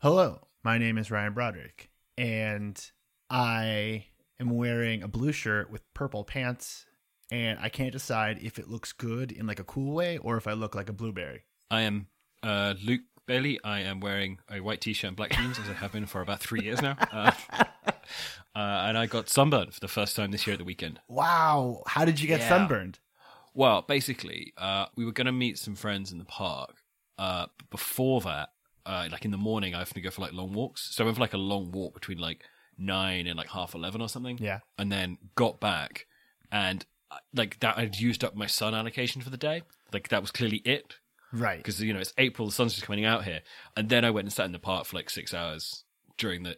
Hello, my name is Ryan Broderick, and I am wearing a blue shirt with purple pants, and I can't decide if it looks good in like a cool way or if I look like a blueberry. I am uh, Luke Bailey. I am wearing a white t-shirt and black jeans, as I have been for about three years now. Uh, uh, and I got sunburned for the first time this year at the weekend. Wow, how did you get Yeah. sunburned? Well, basically, uh, we were going to meet some friends in the park. Uh, before that, uh, like in the morning, I often go for like long walks. So I went for like a long walk between like nine and like half eleven or something. Yeah. And then got back, and uh, like that, I'd used up my sun allocation for the day. Like that was clearly it Right. because you know it's April, the sun's just coming out here. And then I went and sat in the park for like six hours during the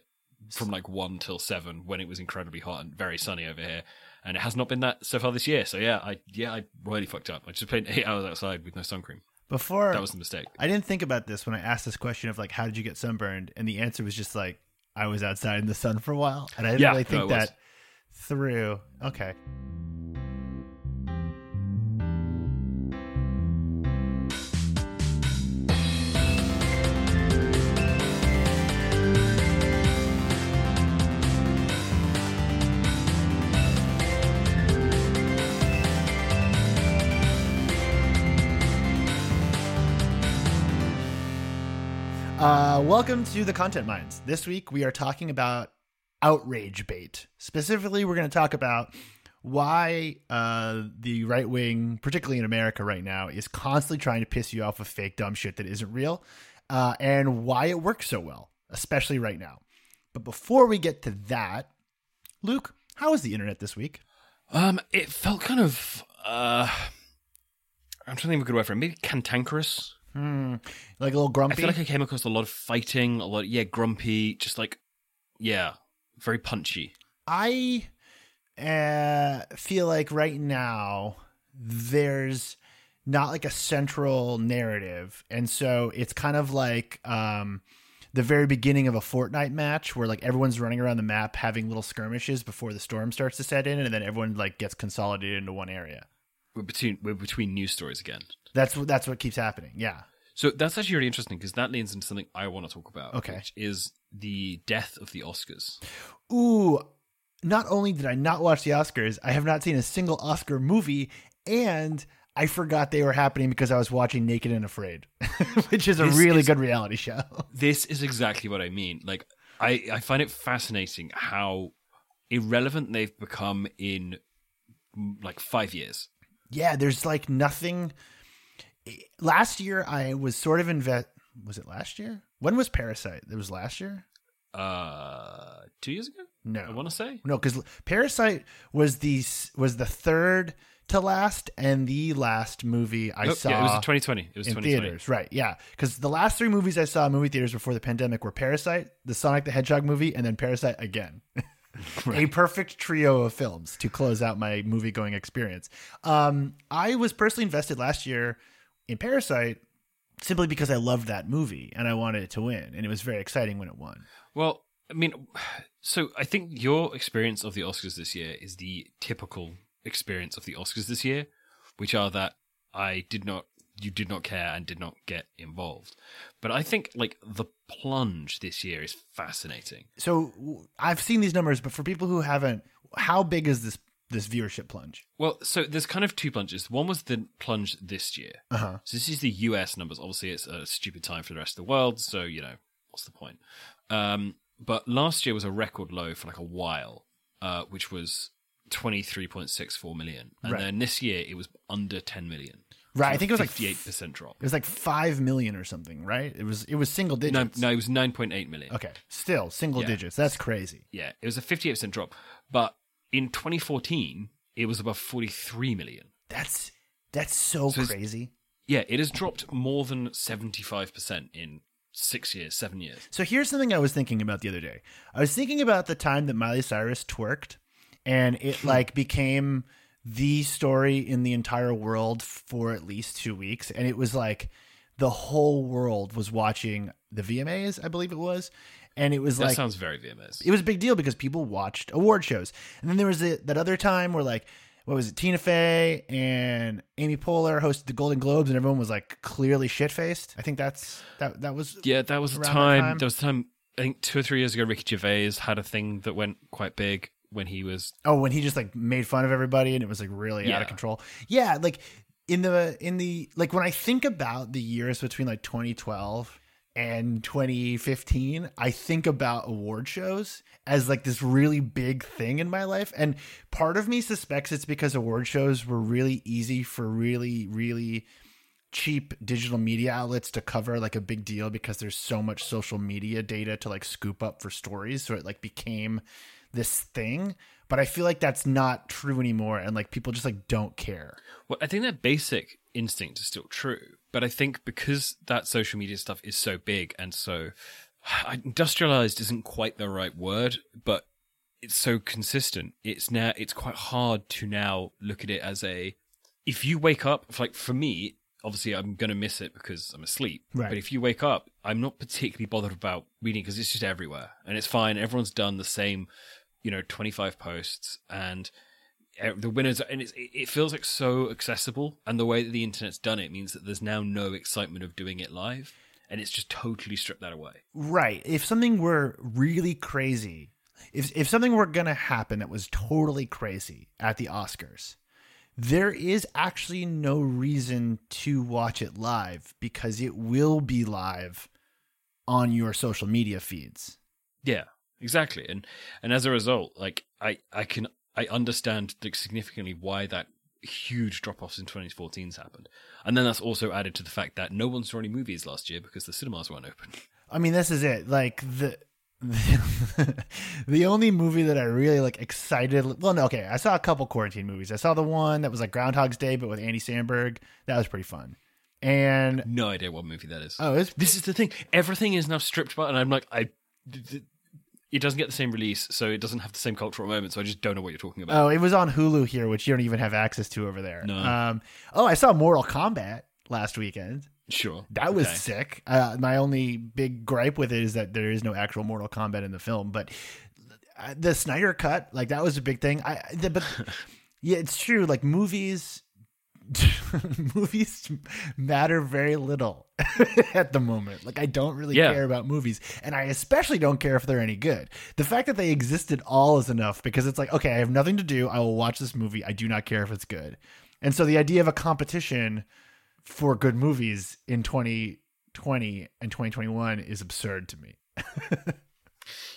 from like one till seven when it was incredibly hot and very sunny over here. And it has not been that so far this year. So yeah, I yeah I really fucked up. I just spent eight hours outside with no sun cream. Before That was a mistake. I didn't think about this when I asked this question of like, how did you get sunburned? And the answer was just like, I was outside in the sun for a while, and I didn't Yeah, really no, think was. that through. Okay. Uh, welcome to the Content Mines. This week we are talking about outrage bait. Specifically, we're going to talk about why uh, the right wing, particularly in America right now, is constantly trying to piss you off with fake dumb shit that isn't real, uh, and why it works so well, especially right now. But before we get to that, Luke, how was the internet this week? Um, it felt kind of uh, I'm trying to think of a good word for it. Maybe cantankerous. Hmm, like a little grumpy. I feel like I came across a lot of fighting, a lot yeah, grumpy, just like yeah, very punchy. I uh, feel like right now there's not like a central narrative, and so it's kind of like um, the very beginning of a Fortnite match where like everyone's running around the map having little skirmishes before the storm starts to set in, and then everyone like gets consolidated into one area. We're between we're between news stories again. That's what that's what keeps happening. Yeah. So that's actually really interesting because that leads into something I want to talk about. Okay. Which is the death of the Oscars. Ooh, not only did I not watch the Oscars, I have not seen a single Oscar movie, and I forgot they were happening because I was watching Naked and Afraid, which is a This really is- good reality show. This is exactly what I mean. Like I, I find it fascinating how irrelevant they've become in like five years. yeah, there's like nothing. Last year, I was sort of invest. Was it last year? When was Parasite? It was last year. Uh two years ago? No, I wanna say. no, because Parasite was the was the third to last and the last movie I Nope, saw. yeah, it was 2020. It was in 2020. theaters, right? Yeah, because the last three movies I saw in movie theaters before the pandemic were Parasite, the Sonic the Hedgehog movie, and then Parasite again. A perfect trio of films to close out my movie going experience. Um, I was personally invested last year in Parasite simply because I loved that movie and I wanted it to win, and it was very exciting when it won. Well, I mean, so I think your experience of the Oscars this year is the typical experience of the Oscars this year, which are that I did not, you did not care and did not get involved. But I think like the plunge this year is fascinating. So I've seen these numbers, but for people who haven't, how big is this this viewership plunge? Well, so there's kind of two plunges. One was the plunge this year. Uh huh. So this is the US numbers. Obviously, it's a stupid time for the rest of the world. So you know, what's the point? Um, but last year was a record low for like a while, uh, which was twenty three point six four million, and Right. then this year it was under ten million. Right, I think it was like fifty eight percent drop. It was like five million or something, right? It was it was single No, digits. no, it was nine point eight million. Okay, still single Yeah. digits. That's crazy. Yeah, it was a fifty eight percent drop. But in twenty fourteen, it was above forty three million. That's that's so, So crazy. Yeah, it has dropped more than seventy five percent in six years, seven years. So here's something I was thinking about the other day. I was thinking about the time that Miley Cyrus twerked, and it hmm. like became the story in the entire world for at least two weeks, and it was like the whole world was watching the VMAs, I believe it was, and it was like That like sounds very VMS. it was a big deal because people watched award shows. And then there was the, that other time where like what was it? Tina Fey and Amy Poehler hosted the Golden Globes, and everyone was like clearly shit faced. I think that's that. That was Yeah, that was a Around that time, time? There was a time. I think two or three years ago, Ricky Gervais had a thing that went quite big when he was. oh when he just like made fun of everybody, and it was like really out of control. Yeah, like in the in the like when I think about the years between like 2012 and 2015, I think about award shows as like this really big thing in my life. And part of me suspects it's because award shows were really easy for really, really cheap digital media outlets to cover like a big deal because there's so much social media data to like scoop up for stories. So it like became this thing. But I feel like that's not true anymore. And like people just like don't care. Well, I think that basic instinct is still true, but I think because that social media stuff is so big and so industrialized isn't quite the right word, but it's so consistent. It's now it's quite hard to now look at it as a if you wake up like for me, obviously I'm going to miss it because I'm asleep. Right. But if you wake up, I'm not particularly bothered about reading because it's just everywhere and it's fine. Everyone's done the same, you know, 25 posts and the winners and it's, it feels like so accessible and the way that the internet's done it means that there's now no excitement of doing it live and it's just totally stripped that away Right. If something were really crazy, if if something were going to happen that was totally crazy at the Oscars, there is actually no reason to watch it live because it will be live on your social media feeds. yeah exactly and and as a result like i i can i understand significantly why that huge drop-offs in 2014's happened and then that's also added to the fact that no one saw any movies last year because the cinemas weren't open I mean, this is it. Like the the, the only movie that I really like excited. Well, no, okay. I saw a couple quarantine movies. I saw the one that was like Groundhog's Day, but with Andy Samberg. That was pretty fun. And no idea what movie that is oh, it's this is the thing everything is now stripped back and i'm like i it doesn't get the same release so it doesn't have the same cultural moment so i just don't know what you're talking about Oh, it was on Hulu here, which you don't even have access to over there. No. Um, oh, I saw Mortal Kombat last weekend. sure That was Okay. sick. Uh, my only big gripe with it is that there is no actual Mortal Kombat in the film, but uh, the Snyder cut, like that was a big thing. I, the, but yeah, it's true. Like movies, movies matter very little at the moment. Like I don't really Yeah. care about movies, and I especially don't care if they're any good. The fact that they exist at all is enough because it's like, okay, I have nothing to do. I will watch this movie. I do not care if it's good. And so the idea of a competition for good movies in 2020 and 2021 is absurd to me.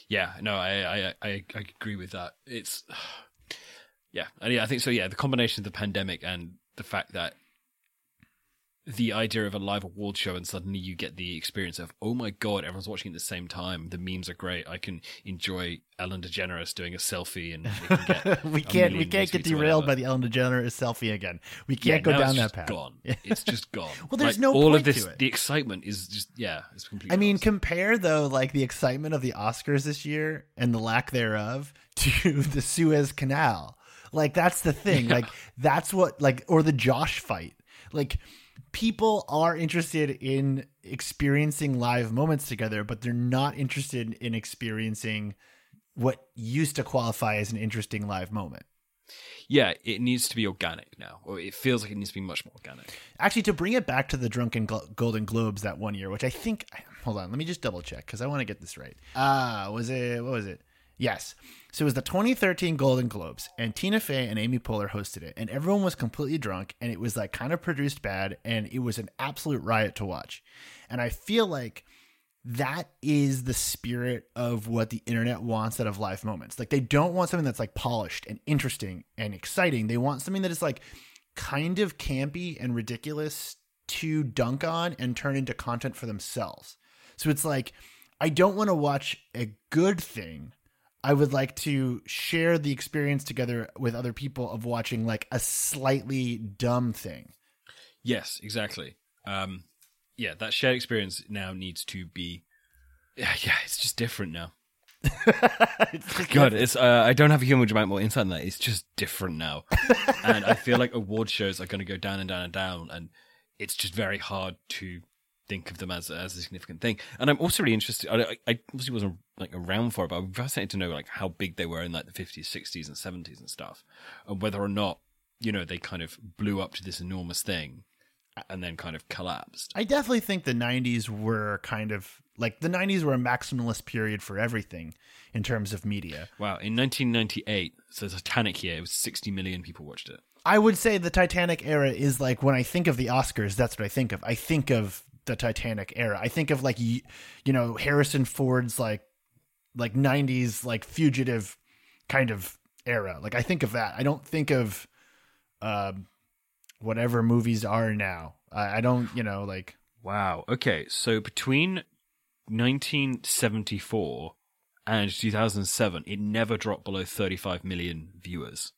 Yeah, no, I, I, I, I agree with that. It's, yeah, and yeah, I think so. Yeah, the combination of the pandemic and the fact that the idea of a live award show and suddenly you get the experience of, oh my god, everyone's watching at the same time. The memes are great. I can enjoy Ellen DeGeneres doing a selfie, and can get we can't we can't get derailed by the Ellen DeGeneres selfie again. We can't go down that path. Gone. It's just gone. Well, there's Like, no all of this. The excitement is just yeah, it's completely. I mean, compare though, like the excitement of the Oscars this year and the lack thereof to the Suez Canal. Like that's the thing. Like that's what like or the Josh fight. Like people are interested in experiencing live moments together, but they're not interested in experiencing what used to qualify as an interesting live moment. yeah, it needs to be organic now, or it feels like it needs to be much more organic. Actually, to bring it back to the Drunken Golden Globes that one year, which I think, hold on, let me just double check because I want to get this right. Ah, was it, what was it? Yes. So it was the 2013 Golden Globes, and Tina Fey and Amy Poehler hosted it, and everyone was completely drunk, and it was like kind of produced bad, and it was an absolute riot to watch. And I feel like that is the spirit of what the internet wants out of live moments. Like they don't want something that's like polished and interesting and exciting. They want something that is like kind of campy and ridiculous to dunk on and turn into content for themselves. So it's like I don't want to watch a good thing. I would like to share the experience together with other people of watching like a slightly dumb thing. Yes, exactly. Um, yeah, that shared experience now needs to be. Yeah, yeah, it's just different now. God, it's uh, I don't have a huge amount more insight on that. It's just different now, and I feel like award shows are going to go down and down and down, and it's just very hard to think of them as as a significant thing. And I'm also really interested. I, I- I obviously wasn't like around for it, but I'm fascinated to know like how big they were in like the 50s, 60s, and 70s and stuff, and whether or not you know they kind of blew up to this enormous thing, and then kind of collapsed. I definitely think the 90s were kind of like the 90s were a maximalist period for everything in terms of media. Wow, in 1998, so Titanic year, it was 60 million people watched it. I would say the Titanic era is like when I think of the Oscars, that's what I think of. I think of the Titanic era. I think of like you know Harrison Ford's like like 90s like fugitive kind of era. Like I think of that. I don't think of um whatever movies are now. I, I don't, you know, like Wow. Okay, so between 1974 and 2007, it never dropped below 35 million viewers.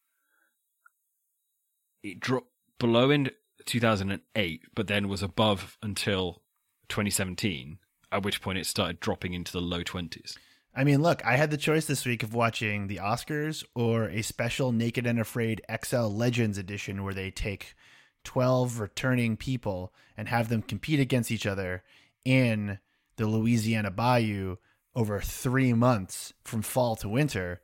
It dropped below in 2008, but then was above until 2017, at which point it started dropping into the low 20s. I mean, look, I had the choice this week of watching the Oscars or a special Naked and Afraid XL Legends edition where they take 12 returning people and have them compete against each other in the Louisiana Bayou over three months from fall to winter.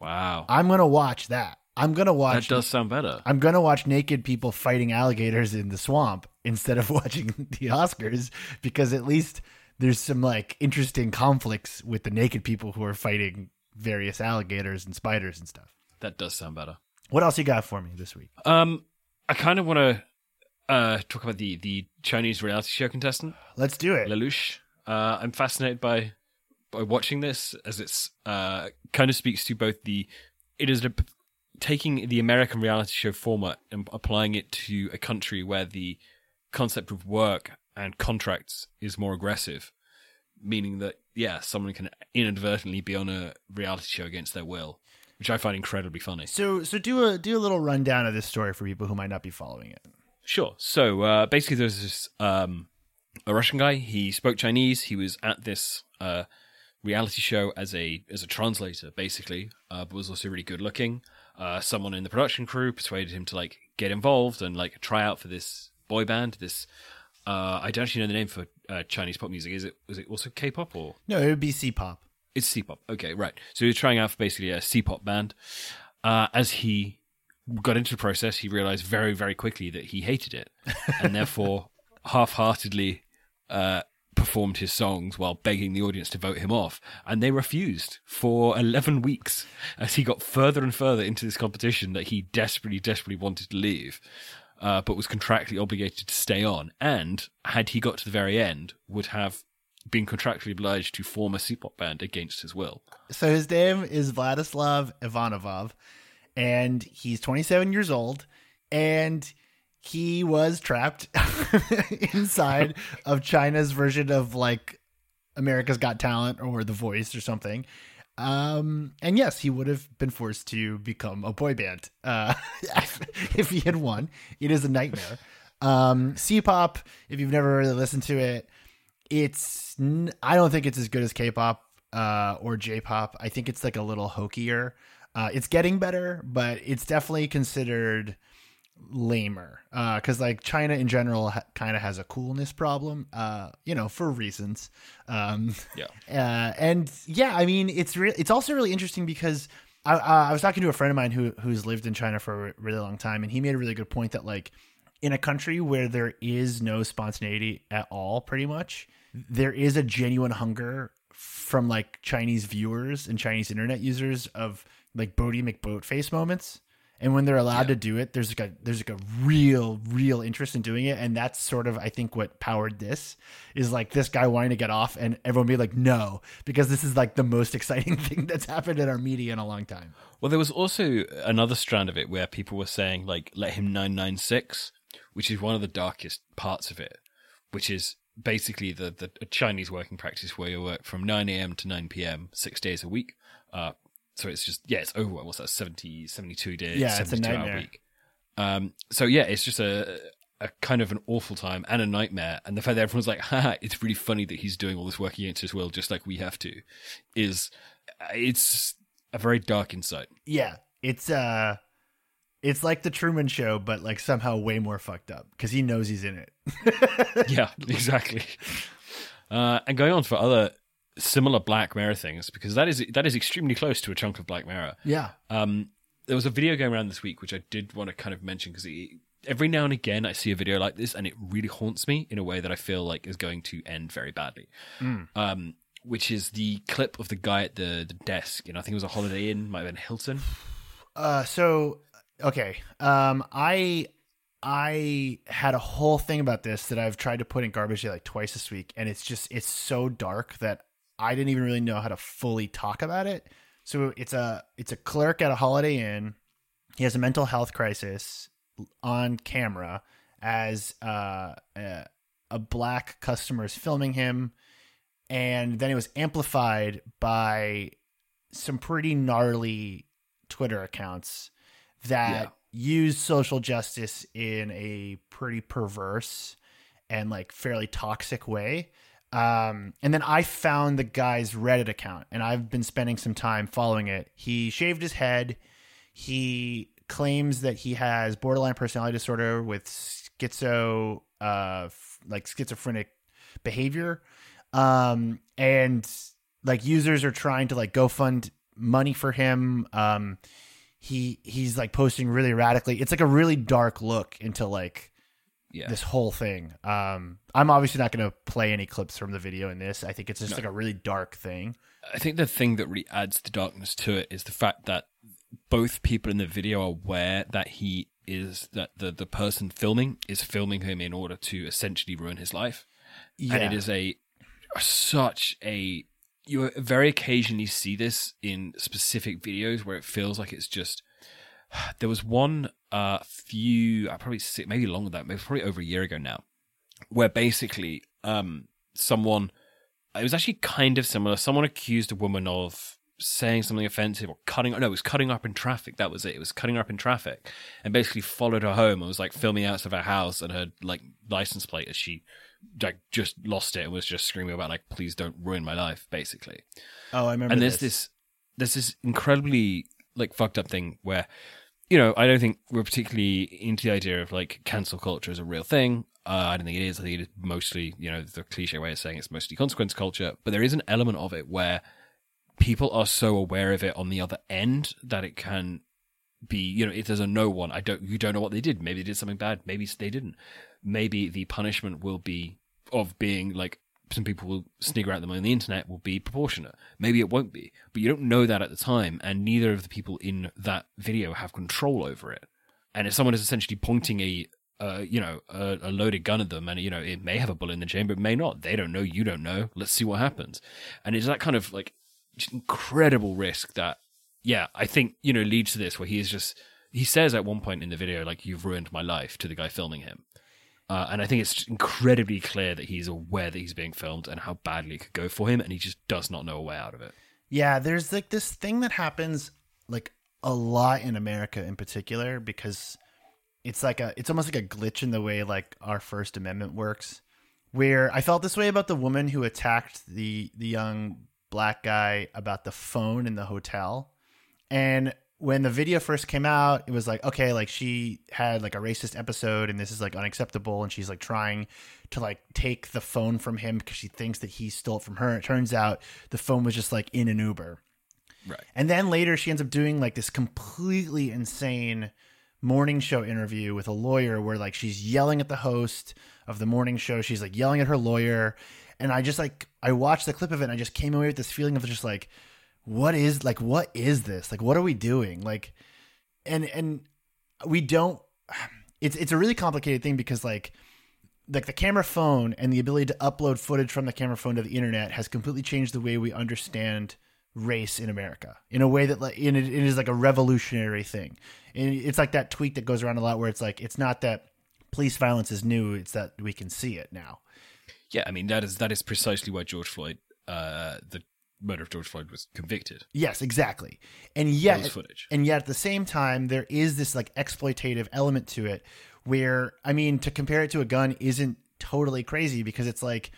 Wow. I'm going to watch that. I'm going to watch. That does sound better. I'm going to watch naked people fighting alligators in the swamp instead of watching the Oscars because at least there's some like interesting conflicts with the naked people who are fighting various alligators and spiders and stuff. That does sound better. What else you got for me this week? Um, I kind of want to uh, talk about the, the Chinese reality show contestant, Let's do it. Lelush. Uh, I'm fascinated by by watching this as it's uh, kind of speaks to both the it is a, taking the American reality show format and applying it to a country where the concept of work and contracts is more aggressive, meaning that yeah, someone can inadvertently be on a reality show against their will, which I find incredibly funny. So so do a do a little rundown of this story for people who might not be following it. Sure. So uh, basically, there's this um, a Russian guy. He spoke Chinese. He was at this uh, reality show as a as a translator, basically, uh, but was also really good looking. Uh, someone in the production crew persuaded him to like get involved and like try out for this boy band. This uh, I don't actually know the name for uh, Chinese pop music. Is it is it also K-pop or No, it would be C-pop. it's C-pop. Okay, right. So he was trying out for basically a C-pop band. Uh, as he got into the process, he realized very, very quickly that he hated it, and therefore half-heartedly uh, performed his songs while begging the audience to vote him off. And they refused for eleven weeks as he got further and further into this competition that he desperately, desperately wanted to leave. Uh, but was contractually obligated to stay on, and had he got to the very end, would have been contractually obliged to form a C-pop band against his will. So his name is Vladislav Ivanovov, and he's 27 years old, and he was trapped inside of China's version of like America's Got Talent or The Voice or something. Um, and yes, he would have been forced to become a boy band uh, if he had won. It is a nightmare. Um, C-pop, if you've never really listened to it, it's I don't think it's as good as K-pop uh, or J-pop. I think it's like a little hokier. Uh, it's getting better, but it's definitely considered lamer because like China in general ha- kind of has a coolness problem, uh, you know, for reasons. Um, Yeah. uh, and yeah, I mean, it's re- it's also really interesting because I, uh, I was talking to a friend of mine who who's lived in China for a really long time, and he made a really good point that like in a country where there is no spontaneity at all, pretty much, there is a genuine hunger from like Chinese viewers and Chinese internet users of like Boaty McBoatface moments. And when they're allowed to do it, there's like a there's like a real real interest in doing it, and that's sort of I think what powered this is like this guy wanting to get off, and everyone be like no because this is like the most exciting thing that's happened in our media in a long time. Well, there was also another strand of it where people were saying, like, let him 996, which is one of the darkest parts of it, which is basically the, the Chinese working practice where you work from 9 a.m. to 9 p.m., six days a week. Uh, so it's just, yeah, it's over, what's that, 70, 72 days, Yeah, it's a 72 hour week. Um, so yeah, it's just a, a kind of an awful time and a nightmare. And the fact that everyone's like, haha, it's really funny that he's doing all this work against his will, just like we have to, is, it's a very dark insight. Yeah, it's uh, it's like the Truman Show, but like somehow way more fucked up because he knows he's in it. yeah, exactly. Uh, and going on for other similar Black Mirror things, because that is that is extremely close to a chunk of Black Mirror. Yeah, Um, there was a video going around this week which I did want to kind of mention because every now and again I see a video like this and it really haunts me in a way that I feel like is going to end very badly. Mm. Um, which is the clip of the guy at the, the desk. You know, I think it was a Holiday Inn, might have been Hilton. Uh, so okay, um, I I had a whole thing about this that I've tried to put in garbage day like twice this week, and it's just it's so dark that I didn't even really know how to fully talk about it. So it's a it's a clerk at a Holiday Inn. He has a mental health crisis on camera as uh, a, a black customer is filming him, and then it was amplified by some pretty gnarly Twitter accounts that Yeah. use social justice in a pretty perverse and like fairly toxic way. Um, and then I found the guy's Reddit account, and I've been spending some time following it. He shaved his head. He claims that he has borderline personality disorder with schizo, uh, f- like schizophrenic behavior. Um, and like users are trying to like go fund money for him. Um, he he's like posting really radically. It's like a really dark look into like Yeah. this whole thing. Um, I'm obviously not going to play any clips from the video in this. I think it's just No. like a really dark thing. I think the thing that really adds the darkness to it is the fact that both people in the video are aware that he is that the the person filming is filming him in order to essentially ruin his life. Yeah, and it is a such a you very occasionally see this in specific videos where it feels like it's just there was one uh few I probably six, maybe longer than that maybe probably over a year ago now where basically um someone it was actually kind of similar someone accused a woman of saying something offensive or cutting no it was cutting up in traffic that was it it was cutting up in traffic and basically followed her home and was like filming outside of her house and her like license plate as she like just lost it and was just screaming about like please don't ruin my life basically Oh, I remember. and there's this. this there's this incredibly like fucked up thing where you know i don't think we're particularly into the idea of like cancel culture as a real thing. Uh, i don't think it is. I think it is mostly you know the cliche way of saying it's mostly consequence culture. But there is an element of it where people are so aware of it on the other end that it can be you know if there's a no one i don't you don't know what they did. Maybe they did something bad. Maybe they didn't. Maybe the punishment will be of being like some people will snigger at them on the internet will be proportionate. Maybe it won't be but you don't know that at the time and neither of the people in that video have control over it. And if someone is essentially pointing a uh, you know a, a loaded gun at them and you know it may have a bullet in the chamber it may not. They don't know. You don't know. Let's see what happens. And it's that kind of like incredible risk that yeah i think you know leads to this where he is just he says at one point in the video like you've ruined my life to the guy filming him uh, and I think it's incredibly clear that he's aware that he's being filmed and how badly it could go for him, and he just does not know a way out of it. Yeah, there's like this thing that happens like a lot in America in particular because it's like a it's almost like a glitch in the way like our First Amendment works. Where I felt this way about the woman who attacked the the young black guy about the phone in the hotel. And when the video first came out, it was like, okay, like she had like a racist episode and this is like unacceptable and she's like trying to like take the phone from him because she thinks that he stole it from her. It turns out the phone was just like in an Uber. Right. And then later she ends up doing like this completely insane morning show interview with a lawyer where like she's yelling at the host of the morning show. She's like yelling at her lawyer. And I just like I watched the clip of it and I just came away with this feeling of just like, what is like what is this? Like what are we doing? Like and and we don't it's it's a really complicated thing because like like the camera phone and the ability to upload footage from the camera phone to the internet has completely changed the way we understand race in America in a way that like it, it is like a revolutionary thing. And it's like that tweet that goes around a lot where it's like it's not that police violence is new, it's that we can see it now. Yeah, I mean that is that is precisely why George Floyd, uh, the murder of George Floyd, was convicted. Yes, exactly. And yet footage. and yet at the same time there is this like exploitative element to it where i mean to compare it to a gun isn't totally crazy because it's like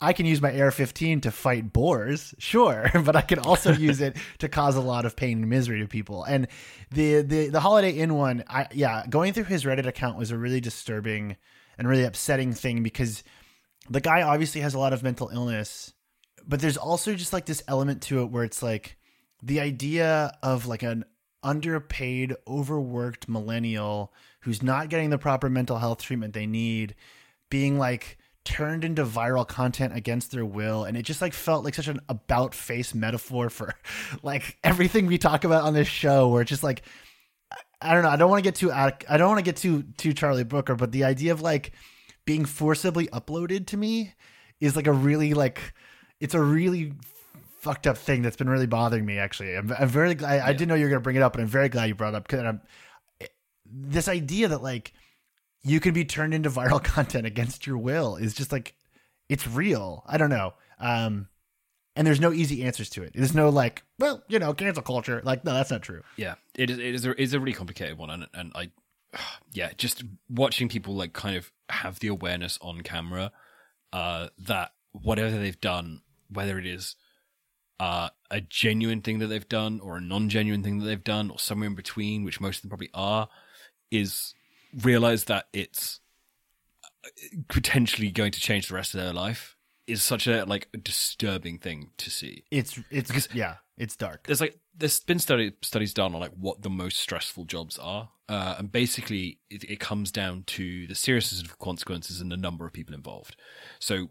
i can use my ar-15 to fight boars sure but i can also use it to cause a lot of pain and misery to people and the the, the holiday inn one i yeah going through his reddit account was a really disturbing and really upsetting thing because the guy obviously has a lot of mental illness but there's also just like this element to it where it's like the idea of like an underpaid, overworked millennial who's not getting the proper mental health treatment they need being like turned into viral content against their will and it just like felt like such an about face metaphor for like everything we talk about on this show where it's just like I don't know. I don't want to get too. I don't want to get too too Charlie Brooker, but the idea of like being forcibly uploaded to me is like a really like it's a really fucked up thing that's been really bothering me. Actually, I'm, I'm very glad. Yeah. I didn't know you were gonna bring it up, but I'm very glad you brought it up because this idea that like you can be turned into viral content against your will is just like it's real. I don't know. Um, and there's no easy answers to it. There's no like, well, you know, cancel culture. Like, no, that's not true. Yeah, it is. It is a, it is a really complicated one, and and I, yeah, just watching people like kind of have the awareness on camera, uh, that whatever they've done, whether it is, uh, a genuine thing that they've done or a non-genuine thing that they've done or somewhere in between, which most of them probably are, is realize that it's uh, potentially going to change the rest of their life is such a like disturbing thing to see. It's it's because yeah, it's dark. There's like there's been study studies done on like what the most stressful jobs are, uh, and basically it, it comes down to the seriousness of consequences and the number of people involved. So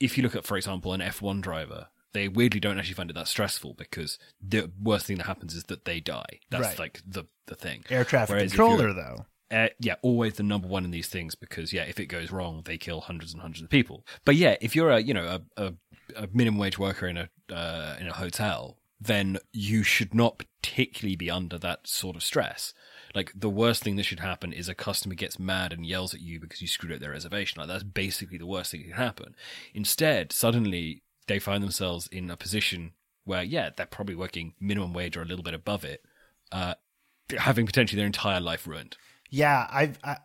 if you look at, for example, an F1 driver, they weirdly don't actually find it that stressful because the worst thing that happens is that they die. That's right. like the the thing. Air traffic Whereas controller though uh, yeah, always the number one in these things because yeah, if it goes wrong, they kill hundreds and hundreds of people. But yeah, if you're a you know a, a, a minimum wage worker in a uh, in a hotel, then you should not particularly be under that sort of stress. Like the worst thing that should happen is a customer gets mad and yells at you because you screwed up their reservation. Like that's basically the worst thing that can happen. Instead, suddenly they find themselves in a position where yeah, they're probably working minimum wage or a little bit above it, uh, having potentially their entire life ruined. Yeah, I've I,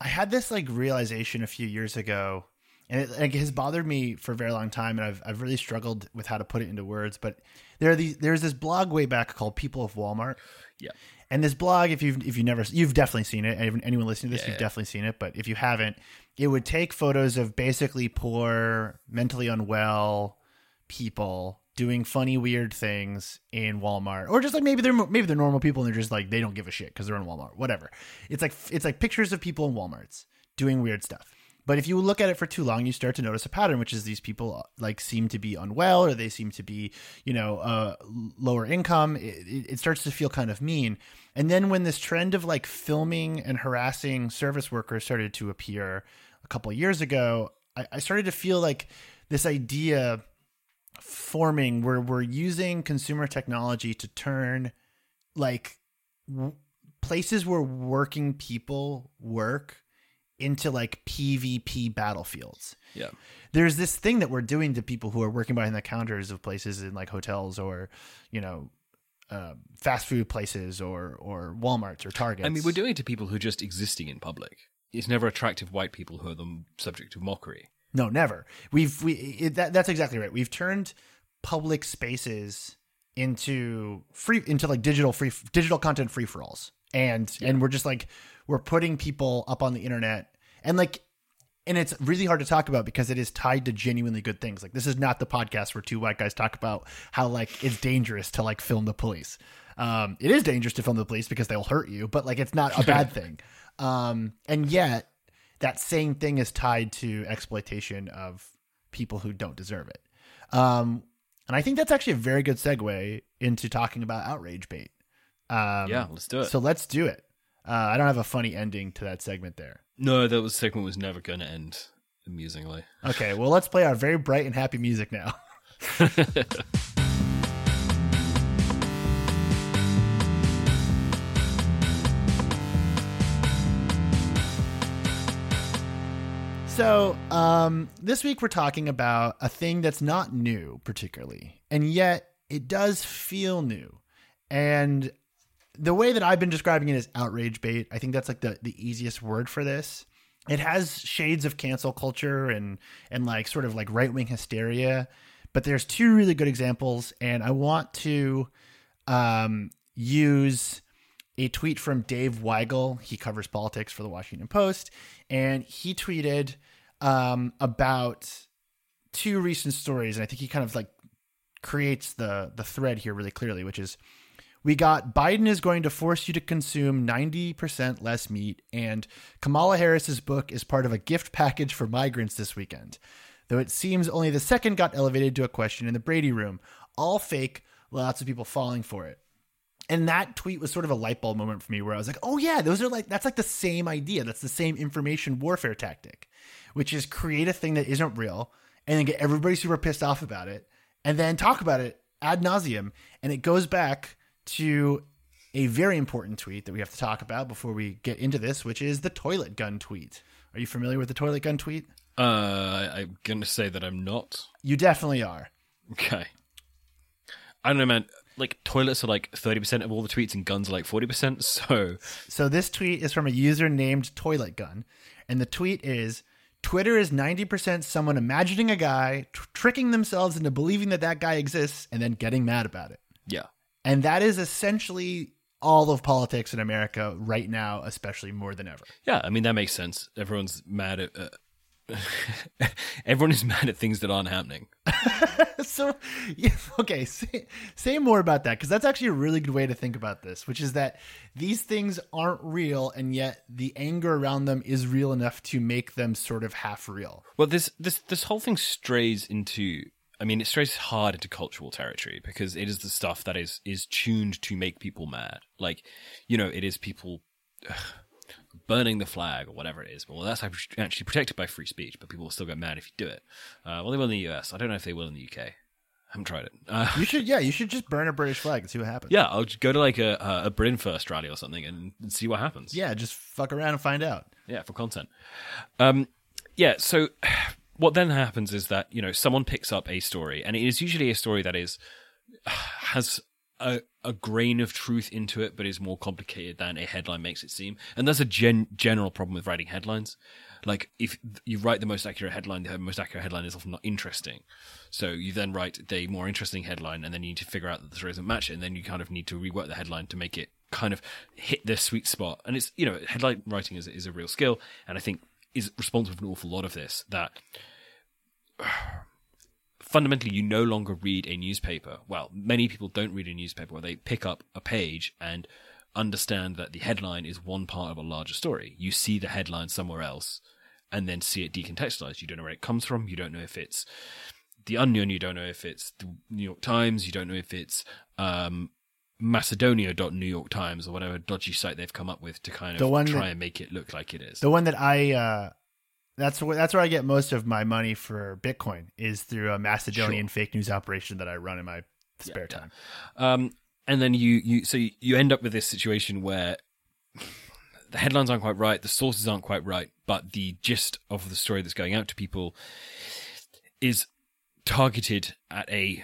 I had this like realization a few years ago, and it, it, has bothered me for a very long time, and I've I've really struggled with how to put it into words. But there are these there's this blog way back called People of Walmart. Yeah. And this blog, if you've if you never you've definitely seen it, anyone listening to this, yeah, you've yeah. definitely seen it. But if you haven't, it would take photos of basically poor, mentally unwell people doing funny weird things in Walmart. Or just like maybe they're maybe they're normal people and they're just like they don't give a shit cuz they're in Walmart. Whatever. It's like it's like pictures of people in Walmarts doing weird stuff but if you look at it for too long you start to notice a pattern which is these people like seem to be unwell or they seem to be you know uh, lower income. It, it starts to feel kind of mean. And then when this trend of like filming and harassing service workers started to appear a couple years ago I, I started to feel like this idea forming where we're using consumer technology to turn like w- places where working people work into like PvP battlefields. Yeah. There's this thing that we're doing to people who are working behind the counters of places in like hotels or, you know, uh, fast food places or or Walmarts or Targets. I mean, we're doing it to people who are just existing in public. It's never attractive white people who are the subject of mockery. No, never. We've we it, that, that's exactly right. We've turned public spaces into free into like digital free digital content free for alls, and yeah. and we're just like we're putting people up on the internet and like and it's really hard to talk about because it is tied to genuinely good things. Like this is not the podcast where two white guys talk about how like it's dangerous to like film the police. Um, it is dangerous to film the police because they'll hurt you, but like it's not a bad thing. Um, and yet that same thing is tied to exploitation of people who don't deserve it. Um, and I think that's actually a very good segue into talking about outrage bait. Um, yeah, let's do it. So let's do it. Uh, I don't have a funny ending to that segment there. No, that was, segment was never going to end amusingly. Okay, well, let's play our very bright and happy music now. So, um, this week we're talking about a thing that's not new, particularly, and yet it does feel new. And the way that I've been describing it is outrage bait. I think that's like the, the easiest word for this. It has shades of cancel culture and and like sort of like right wing hysteria, but there's two really good examples, and I want to um, use a tweet from Dave Weigel. He covers politics for the Washington Post, and he tweeted um, about two recent stories, and I think he kind of like creates the the thread here really clearly, which is we got Biden is going to force you to consume 90% less meat, and Kamala Harris's book is part of a gift package for migrants this weekend. Though it seems only the second got elevated to a question in the Brady room. All fake, lots of people falling for it. And that tweet was sort of a light bulb moment for me where I was like, oh, yeah, those are like, that's like the same idea. That's the same information warfare tactic, which is create a thing that isn't real and then get everybody super pissed off about it and then talk about it ad nauseum. And it goes back to a very important tweet that we have to talk about before we get into this, which is the toilet gun tweet. Are you familiar with the toilet gun tweet? Uh, I'm going to say that I'm not. You definitely are. Okay. I don't know, man. Like, toilets are like 30% of all the tweets and guns are like 40%. So, So this tweet is from a user named Toilet Gun, and the tweet is Twitter is 90% someone imagining a guy, tr- tricking themselves into believing that that guy exists, and then getting mad about it. yeah. And that is essentially all of politics in America right now, especially more than ever. Yeah, I mean, that makes sense. Everyone's mad at. Uh, everyone is mad at things that aren't happening. so, yeah, okay, say, say more about that because that's actually a really good way to think about this, which is that these things aren't real, and yet the anger around them is real enough to make them sort of half real. Well, this this this whole thing strays into. I mean, it strays hard into cultural territory because it is the stuff that is is tuned to make people mad. Like, you know, it is people ugh, burning the flag or whatever it is. Well, that's actually protected by free speech, but people will still get mad if you do it. Uh, well, they will in the US. I don't know if they will in the UK. I haven't tried it. Uh, You should, yeah, you should just burn a British flag and see what happens. yeah, I'll just go to like a a Britain First rally or something and, and see what happens. yeah, just fuck around and find out. yeah for content um yeah so what then happens is that you know someone picks up a story and it is usually a story that is has a, a grain of truth into it but is more complicated than a headline makes it seem. And that's a gen- general problem with writing headlines. Like if you write the most accurate headline the most accurate headline is often not interesting. So you then write the more interesting headline and then you need to figure out that the story doesn't match it and then you kind of need to rework the headline to make it kind of hit the sweet spot. And it's you know headline writing is, is a real skill and i think is responsible for an awful lot of this that fundamentally you no longer read a newspaper. Well many people don't read a newspaper where they pick up a page and understand that the headline is one part of a larger story. You see the headline somewhere else and then see it decontextualized. You don't know where it comes from. You don't know if it's the onion. You don't know if it's the new york times. You don't know if it's um macedonia.new york times or whatever dodgy site they've come up with to kind of The one try that- and make it look like it is The one that I, uh, that's where that's where I get most of my money for Bitcoin is through a Macedonian fake news operation that I run in my spare yeah. time. Um, and then you, you so you end up with this situation where the headlines aren't quite right, the sources aren't quite right, but the gist of the story that's going out to people is targeted at a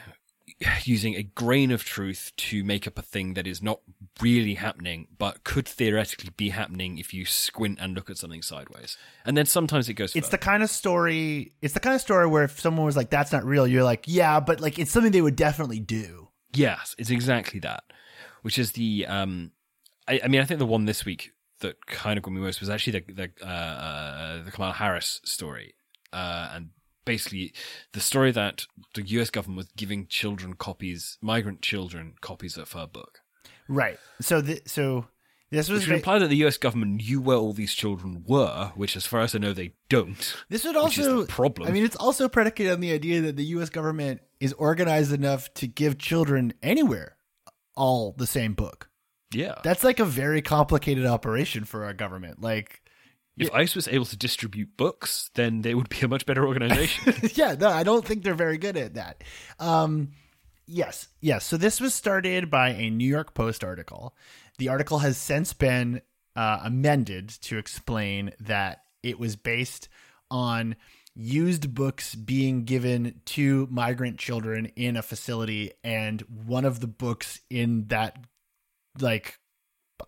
using a grain of truth to make up a thing that is not really happening, but could theoretically be happening if you squint and look at something sideways. And then sometimes it goes. It's the kind of story. It's the kind of story where if someone was like, "That's not real," you're like, "Yeah," but like it's something they would definitely do. Yes, it's exactly that. Which is the um, I, I mean, I think the one this week that kind of got me most was actually the the uh, uh, the Kamala Harris story, uh, and basically the story that the U.S. government was giving children copies, migrant children copies of her book, Right. So, th- so this was which would imply that the U.S. government knew where all these children were, which, as far as I know, they don't. This would also the problem. I mean, it's also predicated on the idea that the U.S. government is organized enough to give children anywhere all the same book. Yeah, That's like a very complicated operation for our government. Like, if ICE was able to distribute books, then they would be a much better organization. yeah, no, I don't think they're very good at that. Um, yes, yes. So this was started by a New York Post article. The article has since been uh, amended to explain that it was based on used books being given to migrant children in a facility, and one of the books in that, like,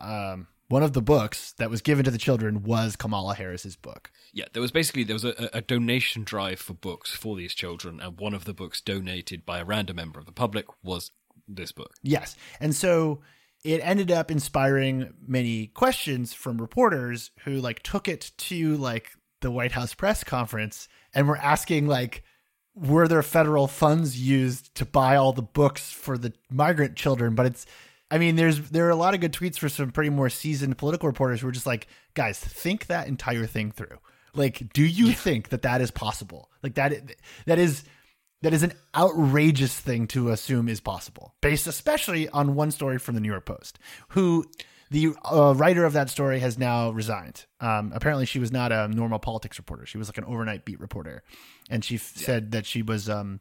um, one of the books that was given to the children was Kamala Harris's book. Yeah, there was basically there was a, a donation drive for books for these children, and one of the books donated by a random member of the public was this book. Yes. And so it ended up inspiring many questions from reporters who like took it to like the White House press conference and were asking like were there federal funds used to buy all the books for the migrant children but it's I mean, there's there are a lot of good tweets for some pretty more seasoned political reporters who are just like, guys, think that entire thing through. Like, do you think that that is possible? Like that that is that is an outrageous thing to assume is possible, based especially on one story from the New York Post, who the uh, writer of that story has now resigned. Um, apparently, she was not a normal politics reporter; she was like an overnight beat reporter, and she f- yeah. said that she was um,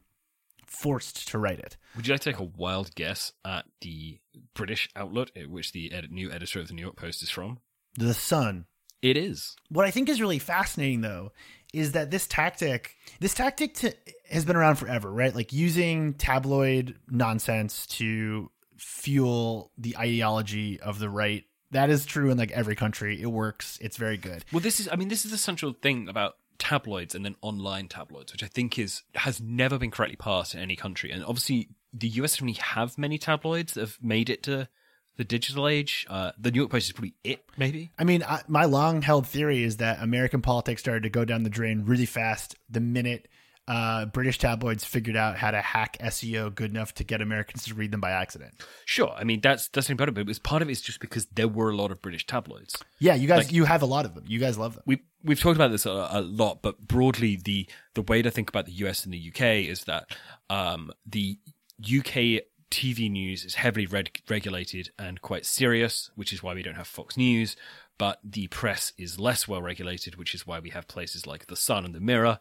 forced to write it. Would you like to take a wild guess at the British outlet at which the ed- new editor of the New York Post is from? The Sun. It is. What I think is really fascinating, though, is that this tactic, this tactic to, has been around forever, right? Like using tabloid nonsense to fuel the ideology of the right. That is true in like every country. It works. It's very good. Well, this is, I mean, this is the central thing about tabloids and then online tabloids, which I think is has never been correctly passed in any country. And obviously, the US doesn't really have many tabloids that have made it to the digital age. Uh, the New York Post is probably it, maybe. I mean, I, my long held theory is that American politics started to go down the drain really fast the minute uh, British tabloids figured out how to hack SEO good enough to get Americans to read them by accident. Sure, I mean that's that's it, but it was part of it is just because there were a lot of British tabloids. Yeah, you guys, like, you have a lot of them. You guys love them. We we've talked about this a, a, lot, but broadly, the the way to think about the US and the UK is that um, the UK TV news is heavily reg- regulated and quite serious, which is why we don't have Fox News but the press is less well regulated, which is why we have places like The Sun and The Mirror.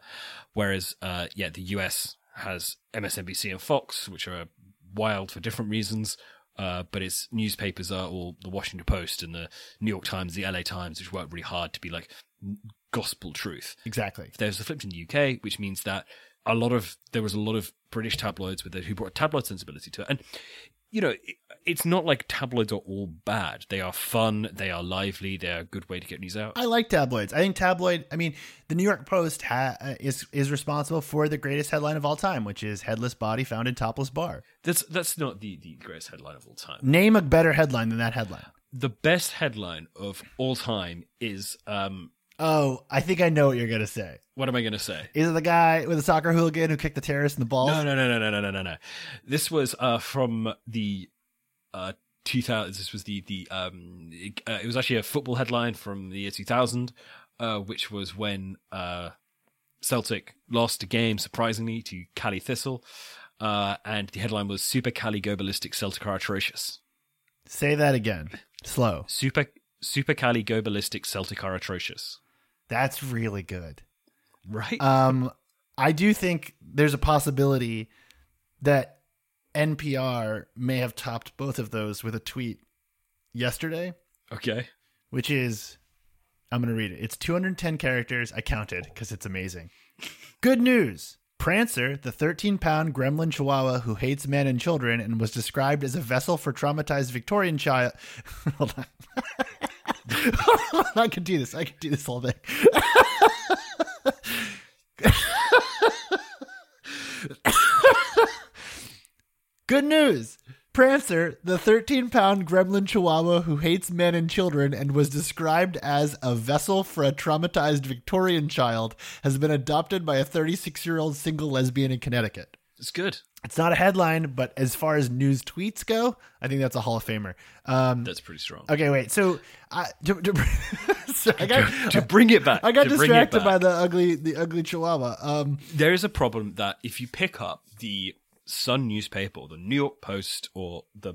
Whereas, uh, yeah, the US has MSNBC and Fox, which are wild for different reasons. Uh, but its newspapers are all the Washington Post and the New York Times, the LA Times, which work really hard to be like gospel truth. Exactly. There's a flip in the UK, which means that a lot of there was a lot of British tabloids with it who brought a tabloid sensibility to it, and you know, it's not like tabloids are all bad. They are fun, they are lively, they are a good way to get news out. I like tabloids. I think tabloid. I mean, the New York Post ha- uh, is is responsible for the greatest headline of all time, which is "Headless Body Found in Topless Bar." That's that's not the the greatest headline of all time. Name a better headline than that headline. The best headline of all time is um, Oh, I think I know what you're gonna say. What am I gonna say? Is it the guy with the soccer hooligan who kicked the terrorist in the balls? No, no, no, no, no, no, no, no. This was uh, from the uh, 2000. This was the the um. It, uh, it was actually a football headline from the year 2000, uh, which was when uh, Celtic lost a game surprisingly to Caley Thistle, uh, and the headline was "Super Caley Go Ballistic Celtic are atrocious." Say that again, slow. Super Super Caley Go Ballistic Celtic are atrocious. That's really good. Right. Um, I do think there's a possibility that NPR may have topped both of those with a tweet yesterday. Okay. Which is, I'm going to read it. It's 210 characters. I counted because it's amazing. Good news. Prancer, the 13 pound gremlin chihuahua who hates men and children and was described as a vessel for traumatized Victorian child. Hold on. I can do this. I can do this all day. Good news. Prancer, the 13 pound gremlin chihuahua who hates men and children and was described as a vessel for a traumatized Victorian child, has been adopted by a 36 year old single lesbian in Connecticut. It's good. It's not a headline, but as far as news tweets go, I think that's a Hall of Famer. Um, that's pretty strong. Okay, wait. So, uh, to, to, so I got, to, to, bring it back, I got distracted by the ugly, the ugly Chihuahua. Um, there is a problem that if you pick up the Sun newspaper, or the New York Post, or the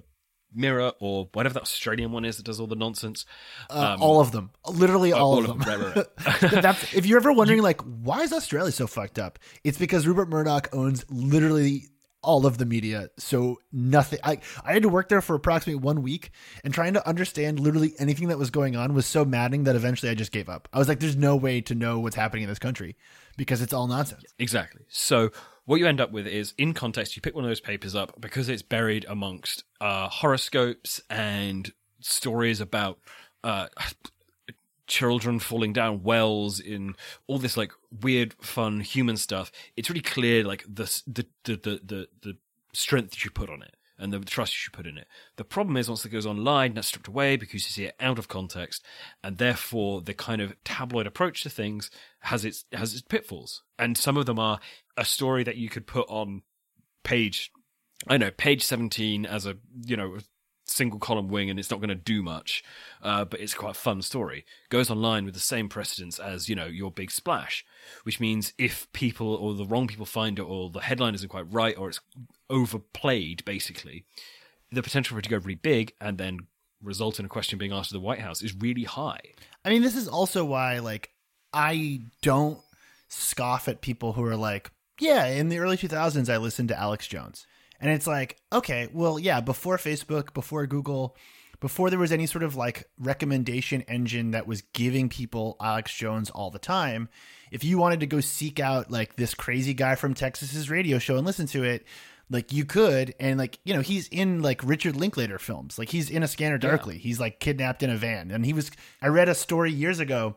Mirror or whatever that Australian one is that does all the nonsense. Uh, um, all of them, literally all, all of them. them. Right. That's, if you're ever wondering, like, why is Australia so fucked up? It's because Rupert Murdoch owns literally all of the media. So nothing. I I had to work there for approximately one week, and trying to understand literally anything that was going on was so maddening that eventually I just gave up. I was like, "There's no way to know what's happening in this country because it's all nonsense." Exactly. So what you end up with is in context you pick one of those papers up because it's buried amongst uh, horoscopes and stories about uh, children falling down wells in all this like weird fun human stuff it's really clear like the the the the, the, the strength you put on it and the trust you should put in it. The problem is once it goes online, that's stripped away because you see it out of context, and therefore the kind of tabloid approach to things has its has its pitfalls. And some of them are a story that you could put on page, I know, page seventeen as a you know single column wing and it's not going to do much, uh, but it's quite a fun story. Goes online with the same precedence as you know your big splash, which means if people or the wrong people find it or the headline isn't quite right or it's overplayed, basically, the potential for it to go really big and then result in a question being asked to the White House is really high. I mean, this is also why like I don't scoff at people who are like, yeah, in the early 2000s I listened to Alex Jones. And it's like, okay, well, yeah, before Facebook, before Google, before there was any sort of like recommendation engine that was giving people Alex Jones all the time, if you wanted to go seek out like this crazy guy from Texas's radio show and listen to it, like you could and like you know he's in like richard linklater films like he's in a scanner darkly yeah. he's like kidnapped in a van and he was i read a story years ago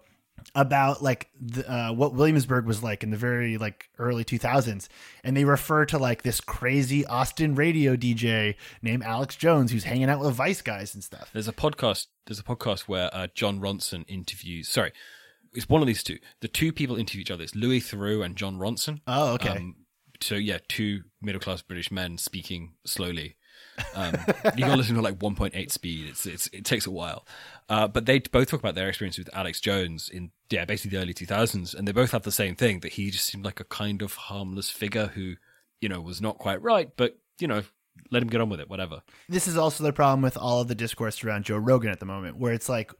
about like the, uh, what Williamsburg was like in the very like early 2000s and they refer to like this crazy Austin radio DJ named Alex Jones who's hanging out with Vice guys and stuff. There's a podcast there's a podcast where uh, Jon Ronson interviews sorry it's one of these two. The two people interview each other. It's Louis Theroux and Jon Ronson. Oh, okay. Um, so yeah, two middle class British men speaking slowly. Um, you gotta listen to like 1.8 speed. It's, it's it takes a while, uh, but they both talk about their experience with Alex Jones in yeah basically the early 2000s, and they both have the same thing that he just seemed like a kind of harmless figure who you know was not quite right, but you know let him get on with it, whatever. This is also the problem with all of the discourse around Joe Rogan at the moment, where it's like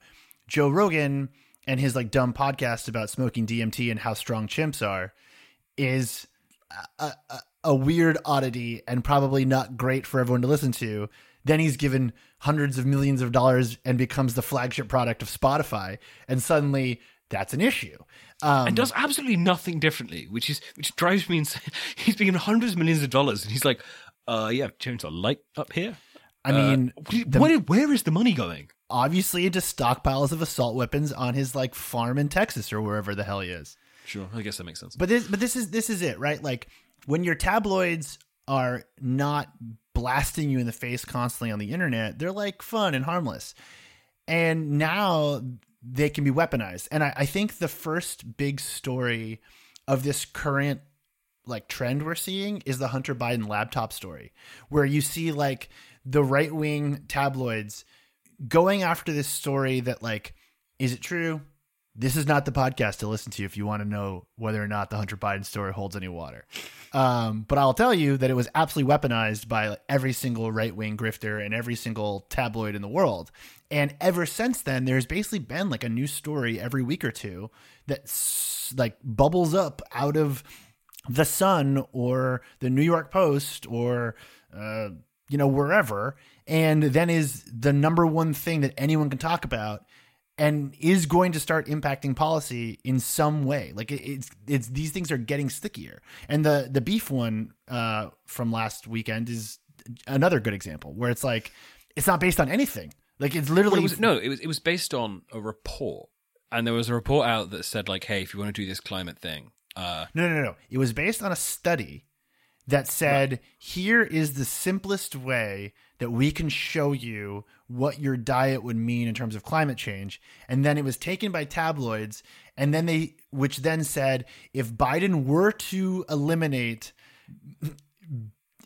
Joe Rogan and his like dumb podcast about smoking DMT and how strong chimps are is a, a, a weird oddity and probably not great for everyone to listen to. Then he's given hundreds of millions of dollars and becomes the flagship product of Spotify, and suddenly that's an issue. Um, and does absolutely nothing differently, which is which drives me insane. He's being hundreds of millions of dollars, and he's like, "Uh, yeah, turns a light up here." I mean, uh, the, where, where is the money going? Obviously, into stockpiles of assault weapons on his like farm in Texas or wherever the hell he is. Sure, I guess that makes sense. But this, but this is this is it, right? Like when your tabloids are not blasting you in the face constantly on the internet, they're like fun and harmless. And now they can be weaponized. And I, I think the first big story of this current like trend we're seeing is the Hunter Biden laptop story, where you see like the right wing tabloids going after this story that like, is it true? This is not the podcast to listen to if you want to know whether or not the Hunter Biden story holds any water. Um, but I'll tell you that it was absolutely weaponized by every single right wing grifter and every single tabloid in the world. And ever since then, there's basically been like a new story every week or two that like bubbles up out of the Sun or the New York Post or uh, you know wherever, and then is the number one thing that anyone can talk about and is going to start impacting policy in some way. Like it, it's it's these things are getting stickier. And the the beef one uh, from last weekend is another good example where it's like it's not based on anything. Like it's literally well, it was, no, it was it was based on a report, and there was a report out that said like, hey, if you want to do this climate thing, uh, no, no, no, it was based on a study that said right. here is the simplest way that we can show you what your diet would mean in terms of climate change. And then it was taken by tabloids, and then they, which then said, if Biden were to eliminate,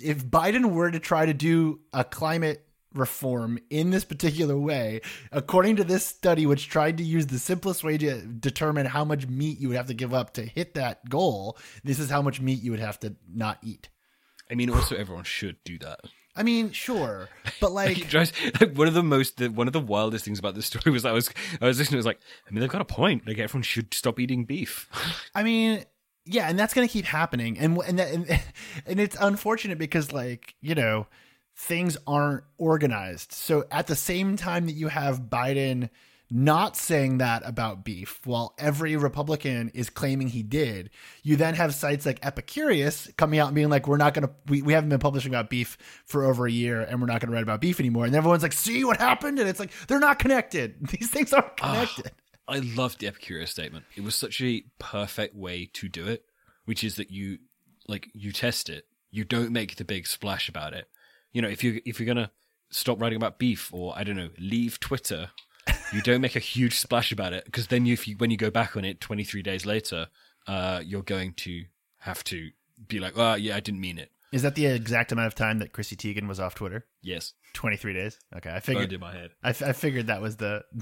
if Biden were to try to do a climate reform in this particular way, according to this study, which tried to use the simplest way to determine how much meat you would have to give up to hit that goal, this is how much meat you would have to not eat. I mean, also everyone should do that. I mean, sure, but like, drives, like one of the most, the, one of the wildest things about this story was I was, I was listening. I was like, I mean, they've got a point. Like, everyone should stop eating beef. I mean, yeah, and that's going to keep happening, and and that, and, and it's unfortunate because, like, you know, things aren't organized. So at the same time that you have Biden not saying that about beef while every Republican is claiming he did. You then have sites like Epicurious coming out and being like, we're not going to, we, we haven't been publishing about beef for over a year and we're not going to write about beef anymore. And everyone's like, see what happened? And it's like, they're not connected. These things aren't ah, connected. I loved the Epicurious statement. It was such a perfect way to do it, which is that you, like, you test it. You don't make the big splash about it. You know, if you if you're gonna stop writing about beef or I don't know, leave Twitter you don't make a huge splash about it because then if you when you go back on it 23 days later, uh, you're going to have to be like, oh yeah, I didn't mean it. Is that the exact amount of time that Chrissy Teigen was off Twitter? Yes, 23 days. Okay, I figured. in my head. I, f- I figured that was the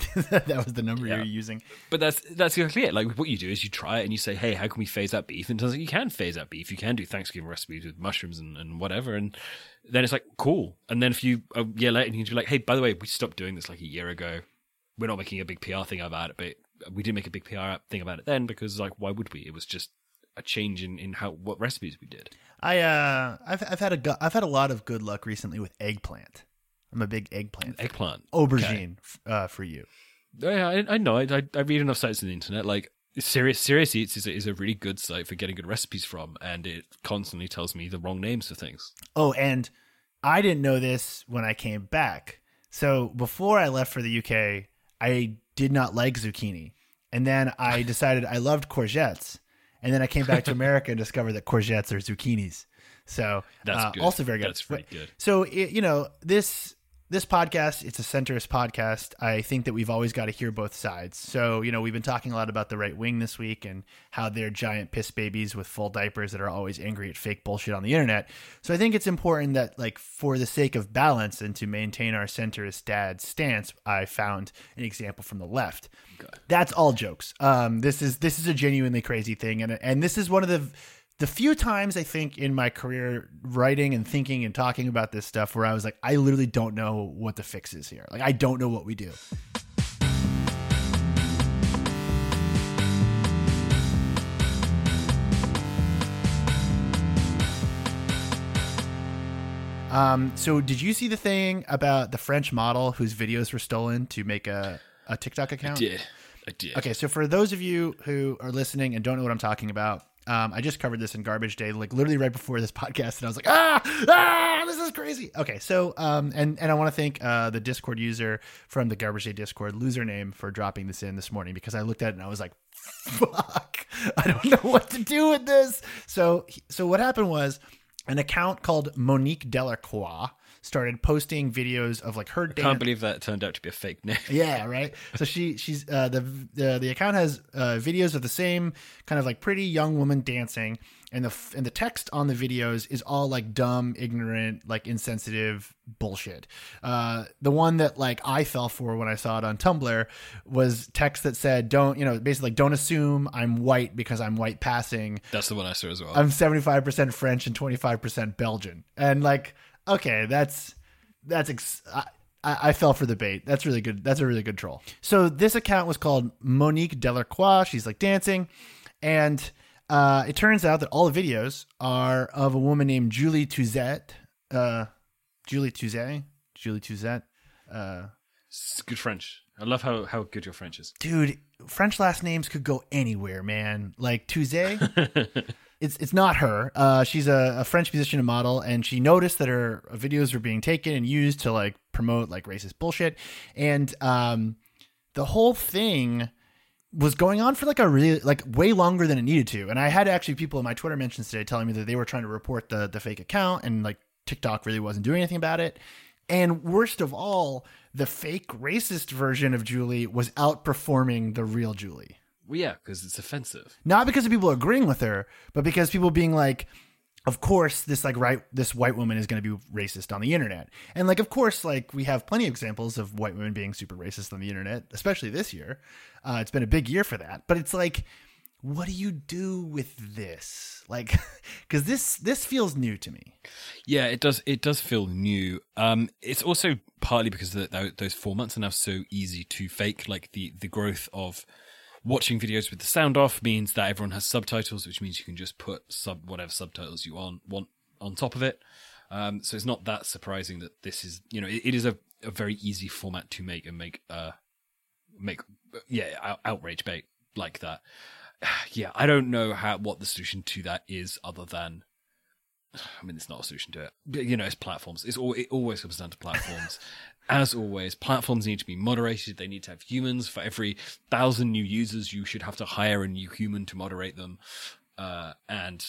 that was the number Yeah. you're using. But that's that's exactly it. Like what you do is you try it and you say, "Hey, how can we phase out beef?" And it turns out you can phase out beef. You can do Thanksgiving recipes with mushrooms and, and whatever. And then it's like cool. And then if you a year later, you can be like, "Hey, by the way, we stopped doing this like a year ago. We're not making a big PR thing about it, but we did make a big PR thing about it then because like why would we? It was just a change in, in how what recipes we did. I uh, I've I've had a gu- I've had a lot of good luck recently with eggplant. I'm a big eggplant. fan. Eggplant, Aubergine f- uh, for you. Yeah, I, I know. I, I I read enough sites on the internet. Like Serious Serious Eats is a, is a really good site for getting good recipes from, and it constantly tells me the wrong names for things. Oh, and I didn't know this when I came back. So before I left for the UK, I did not like zucchini. And then I decided I loved courgettes. And then I came back to America and discovered that courgettes are zucchinis. So That's uh, good. also very good. That's pretty good. So it, you know this this podcast it's a centrist podcast. I think that we've always got to hear both sides. So you know we've been talking a lot about the right wing this week and how they're giant piss babies with full diapers that are always angry at fake bullshit on the internet. So I think it's important that like for the sake of balance and to maintain our centrist dad stance, I found an example from the left. That's all jokes. Um, this is this is a genuinely crazy thing, and and this is one of the the few times I think in my career writing and thinking and talking about this stuff where I was like, I literally don't know what the fix is here. Like, I don't know what we do. Um, so did you see the thing about the French model whose videos were stolen to make a, a TikTok account? Did I did? Okay, so for those of you who are listening and don't know what I'm talking about, um, I just covered this in Garbage Day, like literally right before this podcast, and I was like, ah, ah, this is crazy. Okay, so um, and and I want to thank uh, the Discord user from the Garbage Day Discord, loser name, for dropping this in this morning because I looked at it and I was like, fuck, I don't know what to do with this. So so what happened was an account called Monique Delacroix started posting videos of like her I Can't believe that turned out to be a fake name. yeah, right. So she she's uh, the the the account has uh, videos of the same kind of like pretty young woman dancing, and the and the text on the videos is all like dumb, ignorant, like insensitive bullshit. Uh, the one that like I fell for when I saw it on Tumblr was text that said, "Don't you know?" Basically, like, don't assume I'm white because I'm white passing. That's the one I saw as well. I'm 75% French and 25% Belgian. And like, okay, that's that's ex- I, I I fell for the bait. That's really good. That's a really good troll. So this account was called Monique Delacroix. She's like dancing, and uh, it turns out that all the videos are of a woman named Julie Tuzet. Uh, Julie Tuzet. Julie Tuzet. Uh, It's good French. I love how, how good your French is. dude, French last names could go anywhere, man. Like Tuzet. it's it's not her. Uh, she's a, a French musician and model, and she noticed that her videos were being taken and used to like promote like racist bullshit, and um, the whole thing was going on for like a really like way longer than it needed to. And I had actually people in my Twitter mentions today telling me that they were trying to report the the fake account, and like TikTok really wasn't doing anything about it. And worst of all, the fake racist version of Julie was outperforming the real Julie Well, yeah, because it's offensive. not because of people agreeing with her, but because people being like, of course, this like right, this white woman is going to be racist on the internet, and like, of course, like we have plenty of examples of white women being super racist on the internet, especially this year. Uh, it's been a big year for that, but it's like, what do you do with this? Like, because this this feels new to me. Yeah, it does. It does feel new. Um, it's also partly because the, tho- those formats are now so easy to fake. Like the the growth of watching videos with the sound off means that everyone has subtitles, which means you can just put sub whatever subtitles you want on top of it. Um, so it's not that surprising that this is you know it, it is a, a very easy format to make and make uh make yeah out, outrage bait like that. Yeah, I don't know how what the solution to that is other than I mean, it's not a solution to it. But, you know, it's platforms. It's all, it always comes down to platforms. As always, platforms need to be moderated. They need to have humans. For every thousand new users, you should have to hire a new human to moderate them. Uh, and,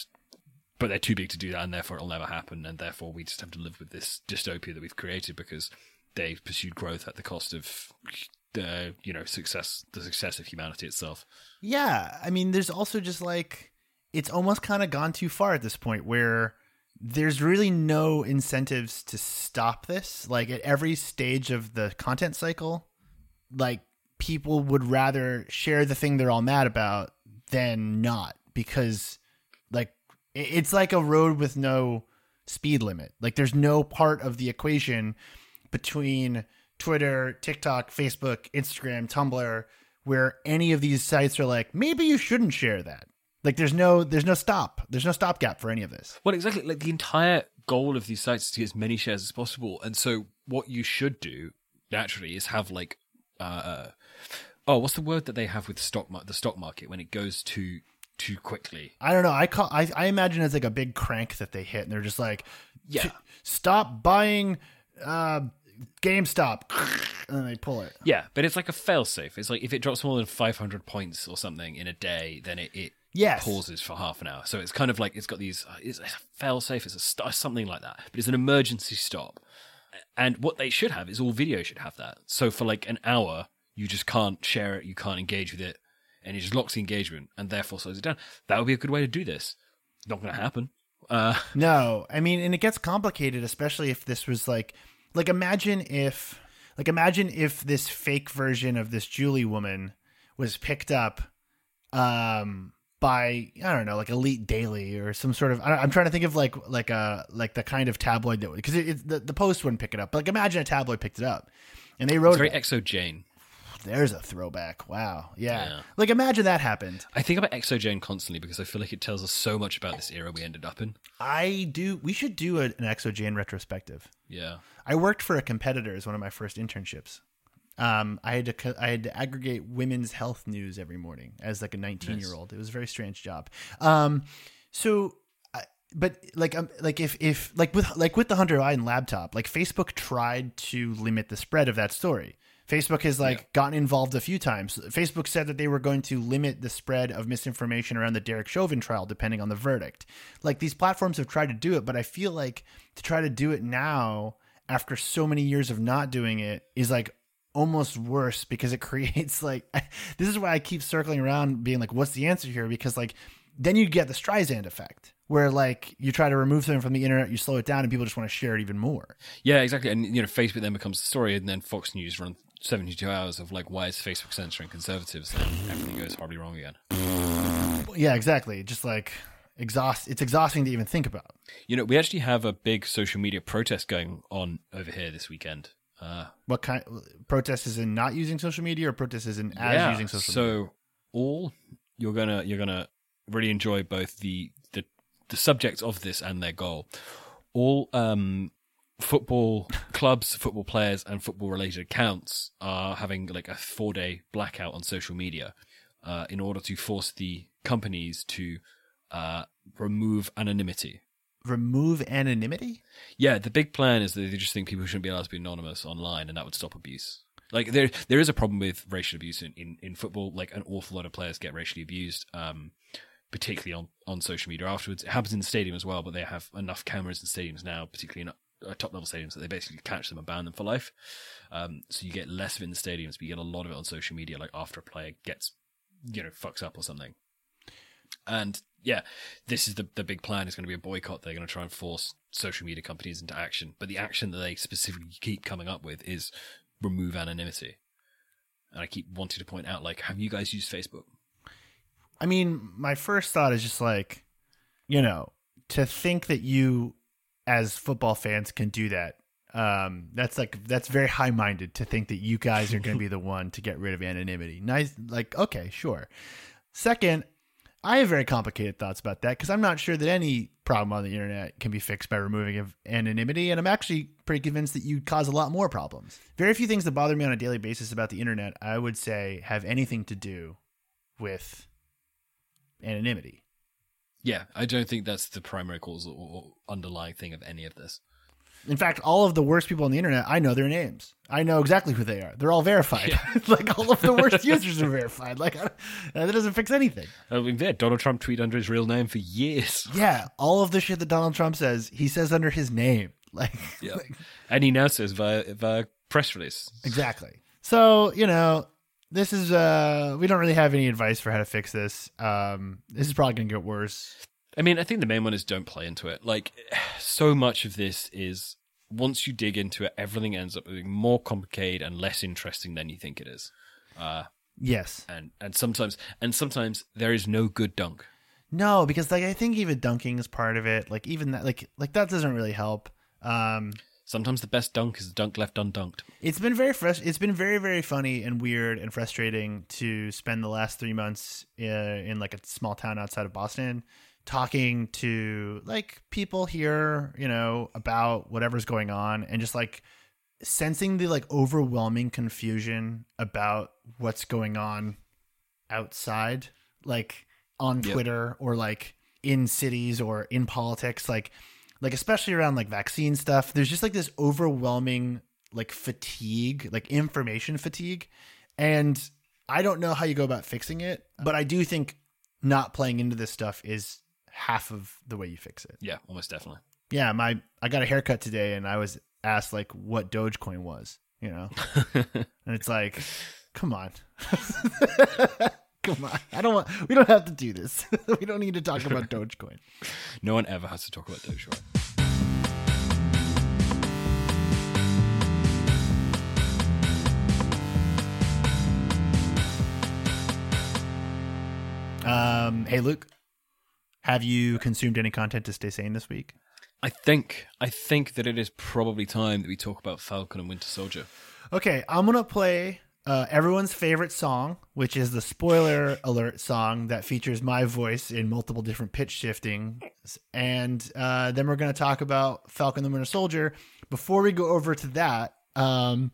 but they're too big to do that, and therefore it'll never happen. And therefore, we just have to live with this dystopia that we've created because they've pursued growth at the cost of the, you know, success, the success of humanity itself. Yeah, I mean, there's also just like it's almost kind of gone too far at this point where there's really no incentives to stop this. Like at every stage of the content cycle, like people would rather share the thing they're all mad about than not because like it's like a road with no speed limit. Like there's no part of the equation between Twitter, TikTok, Facebook, Instagram, Tumblr where any of these sites are like maybe you shouldn't share that. Like there's no there's no stop. There's no stopgap for any of this. Well, exactly. Like the entire goal of these sites is to get as many shares as possible, and so what you should do naturally is have like, uh, oh, what's the word that they have with stock mar- the stock market when it goes too too quickly? I don't know. I call I, I imagine it's like a big crank that they hit, and they're just like, Yeah. stop buying uh, GameStop," and then they pull it. Yeah, but it's like a failsafe. It's like if it drops more than 500 points or something in a day, then it, it Yes. pauses for half an hour. So it's kind of like it's got these. uh, It's a failsafe. It's a st- something like that, but it's an emergency stop. And what they should have is all video should have that. So for like an hour, you just can't share it, you can't engage with it, and it just locks the engagement and therefore slows it down. That would be a good way to do this. Not going to happen. Uh, No, I mean, and it gets complicated, especially if this was like, like imagine if, like imagine if this fake version of this Julie woman was picked up, um, by I don't know, like Elite Daily or some sort of. I, I'm trying to think of like like a like the kind of tabloid that because the the Post wouldn't pick it up. But like imagine a tabloid picked it up, and they wrote it's very about- xoJane. There's a throwback. Wow. Yeah. Yeah. Like imagine that happened. I think about xoJane constantly because I feel like it tells us so much about this era we ended up in. I do. We should do an xoJane retrospective. Yeah. I worked for a competitor as one of my first internships. Um, I had to I had to aggregate women's health news every morning as like a 19 year old. It was a very strange job. Um, so, but like um, like if if like with like with the Hunter Biden laptop, like Facebook tried to limit the spread of that story. Facebook has like gotten involved a few times. Facebook said that they were going to limit the spread of misinformation around the Derek Chauvin trial, depending on the verdict. Like these platforms have tried to do it, but I feel like to try to do it now after so many years of not doing it is like almost worse because it creates like this is why I keep circling around being like, what's the answer here? Because like then you get the Streisand effect where like you try to remove something from the internet, you slow it down, and people just want to share it even more. Yeah, exactly. And you know, Facebook then becomes the story, and then Fox News run seventy-two hours of like, why is Facebook censoring conservatives? And everything goes horribly wrong again. Yeah, exactly. Just like exhaust. It's exhausting to even think about. You know, we actually have a big social media protest going on over here this weekend. Uh, What kind protest is in not using social media, or protest is in as yeah, using social so media? So all you're gonna you're gonna really enjoy both the the the subject of this and their goal. All um football clubs, football players, and football related accounts are having like a four day blackout on social media uh, in order to force the companies to uh, remove anonymity. Remove anonymity. Yeah, the big plan is that they just think people shouldn't be allowed to be anonymous online, and that would stop abuse. Like there, there is a problem with racial abuse in, in, in football. Like an awful lot of players get racially abused, um, particularly on, on social media afterwards. It happens in the stadium as well, but they have enough cameras in stadiums now, particularly in uh, top level stadiums, that they basically catch them and ban them for life. Um, so you get less of it in the stadiums, but you get a lot of it on social media. Like after a player gets, you know, fucks up or something. And yeah, this is the the big plan is going to be a boycott. They're going to try and force social media companies into action. But the action that they specifically keep coming up with is remove anonymity. And I keep wanting to point out, like, have you guys used Facebook? I mean, my first thought is just like, you know, to think that you, as football fans, can do that. Um, that's like that's very high minded to think that you guys are going to be the one to get rid of anonymity. Nice, like okay, sure. Second, I have very complicated thoughts about that because I'm not sure that any problem on the internet can be fixed by removing anonymity, and I'm actually pretty convinced that you'd cause a lot more problems. Very few things that bother me on a daily basis about the internet, I would say, have anything to do with anonymity. Yeah, I don't think that's the primary cause or, or underlying thing of any of this. In fact, all of the worst people on the internet, I know their names. I know exactly who they are. They're all verified. like all of the worst users are verified. Like that doesn't fix anything. I mean, yeah, Donald Trump tweeted under his real name for years. Yeah, all of the shit that Donald Trump says, he says under his name. Like, Yeah. like- And he now says via, via press release. exactly. So you know, this is uh, we don't really have any advice for how to fix this. Um, this is probably gonna get worse. I mean, I think the main one is don't play into it. Like, so much of this is once you dig into it, everything ends up being more complicated and less interesting than you think it is. Uh, Yes. and and sometimes and sometimes there is no good dunk. No, because like I think even dunking is part of it. Like even that like like that doesn't really help. Um Sometimes the best dunk is the dunk left undunked. it's been very frust- it's been very very funny and weird and frustrating to spend the last 3 months uh, in like a small town outside of Boston talking to like people here, you know, about whatever's going on and just like sensing the like overwhelming confusion about what's going on outside like on Yep. Twitter or like in cities or in politics like like especially around like vaccine stuff there's just like this overwhelming like fatigue like information fatigue and I don't know how you go about fixing it but I do think not playing into this stuff is half of the way you fix it. Yeah, almost definitely. yeah my I got a haircut today and I was asked like what Dogecoin was you know? And it's like come on. Come on. I don't want we don't have to do this. We don't need to talk about Dogecoin. No one ever has to talk about Dogecoin. um hey Luke have you consumed any content to stay sane this week I think I think that it is probably time that we talk about Falcon and Winter Soldier. Okay, I'm gonna play uh, everyone's favorite song, which is the spoiler alert song that features my voice in multiple different pitch shifting, and uh, then we're gonna talk about Falcon the Winter Soldier. Before we go over to that, um,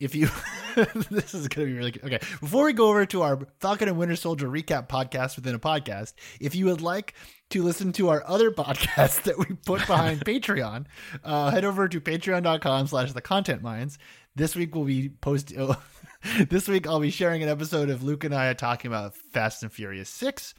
if you this is gonna be really good. Okay, before we go over to our Falcon and Winter Soldier recap podcast within a podcast, if you would like to listen to our other podcasts that we put behind Patreon, uh, head over to patreon.com slash the content mines. This week we'll be post oh, this week I'll be sharing an episode of Luke and I talking about Fast and Furious 6.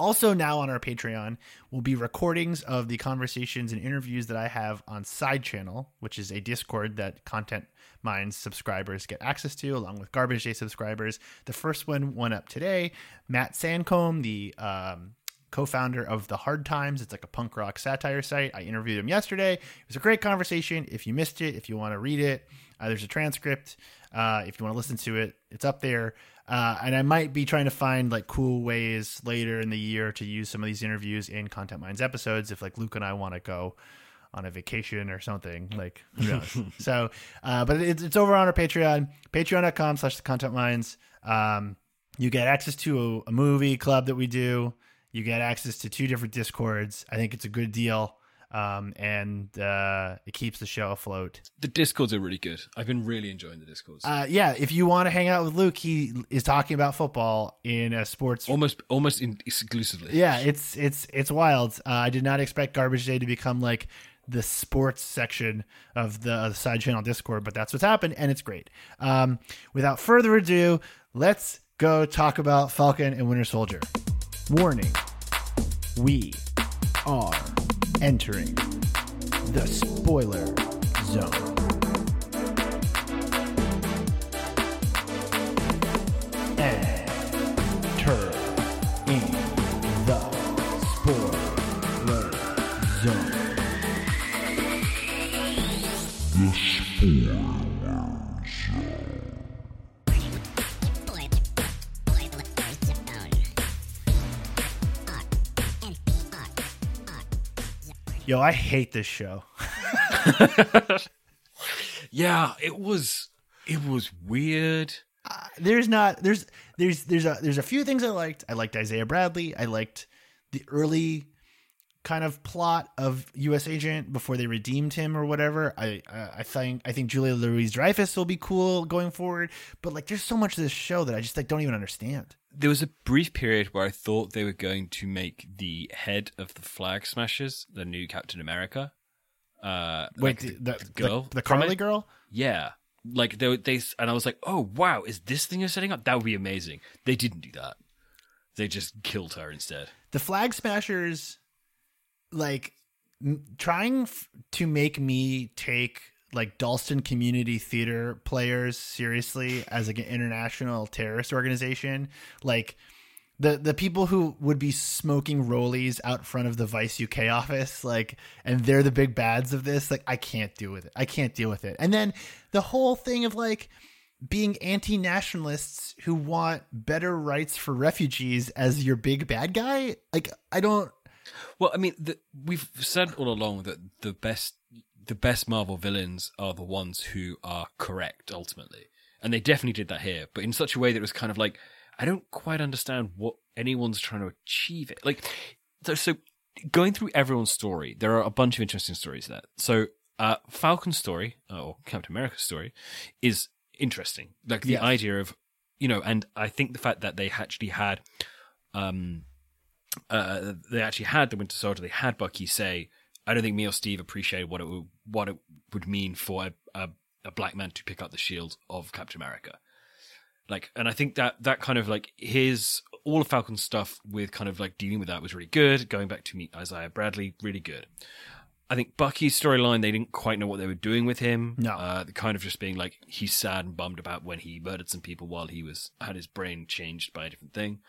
Also, now on our Patreon will be recordings of the conversations and interviews that I have on Side Channel, which is a Discord that Content Mines subscribers get access to, along with Garbage Day subscribers. The first one went up today. Matt Saincome, the um, co-founder of the Hard Times. It's like a punk rock satire site. I interviewed him yesterday. It was a great conversation. If you missed it, if you want to read it, uh, there's a transcript. Uh, if you want to listen to it, it's up there. Uh, and I might be trying to find like cool ways later in the year to use some of these interviews in Content Mines episodes. If like Luke and I want to go on a vacation or something, like who knows? so, uh, but it's, it's over on our Patreon, patreon.com slash the content mines. Um, you get access to a, a movie club that we do. You get access to two different discords. I think it's a good deal. Um, and uh, it keeps the show afloat. The discords are really good. I've been really enjoying the discords. Uh, yeah, if you want to hang out with Luke, he is talking about football in a sports. almost almost in, exclusively. Yeah, it's it's it's wild. Uh, I did not expect Garbage Day to become like the sports section of the, side channel Discord, but that's what's happened, and it's great. Um, without further ado, let's go talk about Falcon and Winter Soldier. Warning: We are entering the spoiler zone. Yo, I hate this show. Yeah, it was it was weird. Uh, there's not there's there's there's a there's a few things I liked. I liked Isaiah Bradley. I liked the early kind of plot of U.S. Agent before they redeemed him or whatever. I I, I think I think Julia Louis-Dreyfus will be cool going forward. But like, there's so much of this show that I just like don't even understand. There was a brief period where I thought they were going to make the head of the Flag Smashers the new Captain America. Uh, Wait, like the, the, girl, the, the Carly girl. Yeah, like they they and I was like, oh wow, is this thing you're setting up? That would be amazing. They didn't do that. They just killed her instead. the flag smashers like m- trying f- to make me take like Dalston community theater players seriously as like an international terrorist organization like the the people who would be smoking rollies out front of the Vice UK office, like, and they're the big bads of this. Like, I can't deal with it. I can't deal with it. And then the whole thing of like being anti-nationalists who want better rights for refugees as your big bad guy. Like, I don't. Well, I mean, the, we've said all along that the best the best Marvel villains are the ones who are correct ultimately, and they definitely did that here, but in such a way that it was kind of like I don't quite understand what anyone's trying to achieve. It like so, so going through everyone's story, there are a bunch of interesting stories there. So uh, Falcon's story or Captain America's story is interesting. Like the Yes. idea of you know, and I think the fact that they actually had um uh, they actually had the Winter Soldier. They had Bucky say, "I don't think me or Steve appreciated what it would, what it would mean for a, a, a black man to pick up the shield of Captain America." Like, and I think that that kind of like his all of Falcon's stuff with kind of like dealing with that was really good. Going back to meet Isaiah Bradley, really good. I think Bucky's storyline, they didn't quite know what they were doing with him. No. uh, kind of just being like he's sad and bummed about when he murdered some people while he was had his brain changed by a different thing.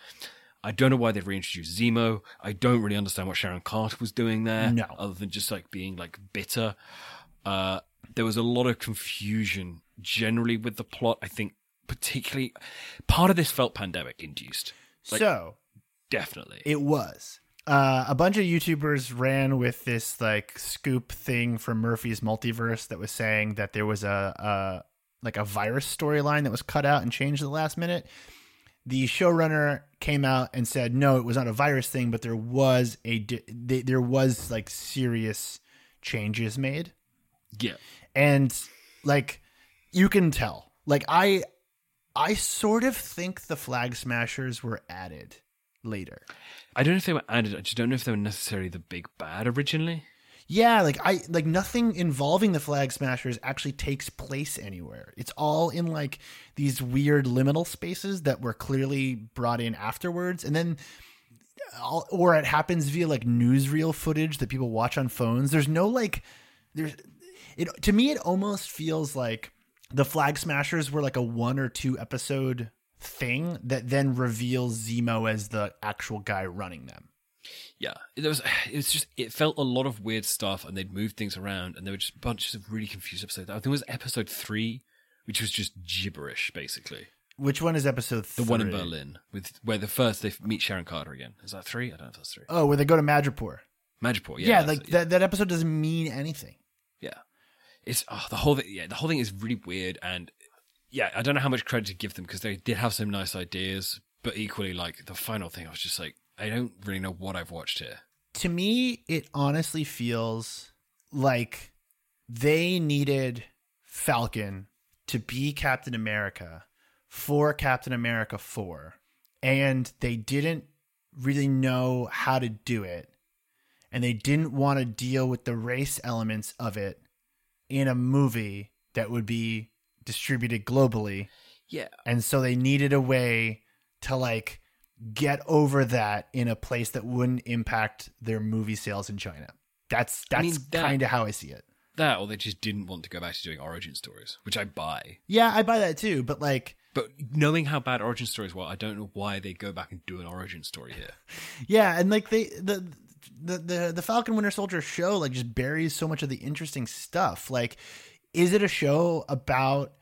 I don't know why they've reintroduced Zemo. I don't really understand what Sharon Carter was doing there, No. other than just like being like bitter. Uh, there was a lot of confusion generally with the plot. I think particularly part of this felt pandemic induced. Like- so Definitely. it was. Uh, a bunch of YouTubers ran with this like scoop thing from Murphy's Multiverse that was saying that there was a, a like a virus storyline that was cut out and changed at the last minute. The showrunner came out and said, "No, it was not a virus thing, but there was a di- there was like serious changes made." yeah. and like you can tell like i i sort of think the flag smashers were added later I don't know if they were added. I just don't know if they were necessarily the big bad originally. Yeah like i like nothing involving the flag smashers actually takes place anywhere. It's all in like these weird liminal spaces that were clearly brought in afterwards. And then or it happens via like newsreel footage that people watch on phones. There's no like there's it to me it almost feels like the flag smashers were like a one or two episode thing that then reveals zemo as the actual guy running them Yeah, there was. It was just. It felt a lot of weird stuff, and they'd moved things around, and there were just bunches of really confused episodes. I think it was episode three, which was just gibberish, basically. which one is episode three? The one in Berlin, with where the first they meet Sharon Carter again. Is that three? I don't know if that's three. oh where they go to madripoor Madripoor, yeah, yeah, like it, that, that episode doesn't mean anything yeah. It's oh, the whole thing. Yeah, the whole thing is really weird, and yeah, I don't know how much credit to give them because they did have some nice ideas, but equally, like the final thing, I was just like, I don't really know what I've watched here. to me, it honestly feels like they needed Falcon to be Captain America for Captain America 4, and they didn't really know how to do it, and they didn't want to deal with the race elements of it in a movie that would be distributed globally Yeah, and so they needed a way to like get over that in a place that wouldn't impact their movie sales in China. That's that's mean, that- kind of how I see it. that or they just didn't want to go back to doing origin stories, which I buy. Yeah, I buy that too, but like But knowing how bad origin stories were, I don't know why they go back and do an origin story here. yeah, and like they the the the, the Falcon Winter Soldier show like just buries so much of the interesting stuff. Like is it a show about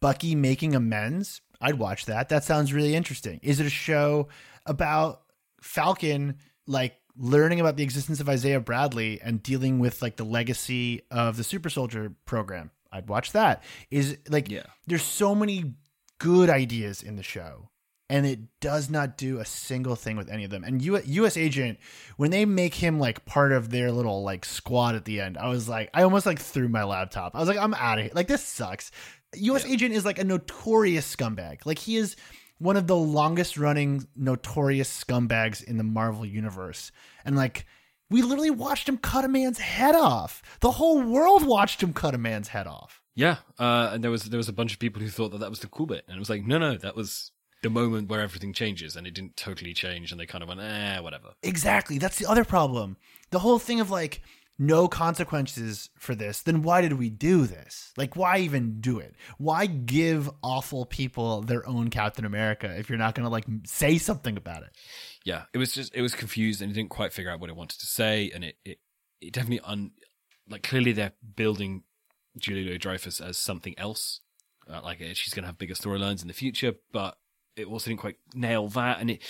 Bucky making amends? I'd watch that. That sounds really interesting. Is it a show about Falcon like learning about the existence of Isaiah Bradley and dealing with like the legacy of the Super Soldier program? I'd watch that. Is like Yeah. there's so many good ideas in the show and it does not do a single thing with any of them. And U- US Agent, when they make him like part of their little like squad at the end, I was like, I almost like threw my laptop. I was like, I'm out of here. Like this sucks. US Agent is like a notorious scumbag. Like he is one of the longest running notorious scumbags in the Marvel universe. And like we literally watched him cut a man's head off. The whole world watched him cut a man's head off. Yeah, uh, and there was there was a bunch of people who thought that that was the cool bit, and it was like, no, no, that was the moment where everything changes, and it didn't totally change, and they kind of went, eh, whatever. Exactly. That's the other problem. The whole thing of like no consequences for this, then why did we do this? Like, why even do it? Why give awful people their own Captain America if you're not going to like say something about it? Yeah, it was just it was confused and it didn't quite figure out what it wanted to say, and it it, it definitely un like clearly they're building Julie Dreyfus as something else, uh, like uh, she's going to have bigger storylines in the future, but it also didn't quite nail that, and it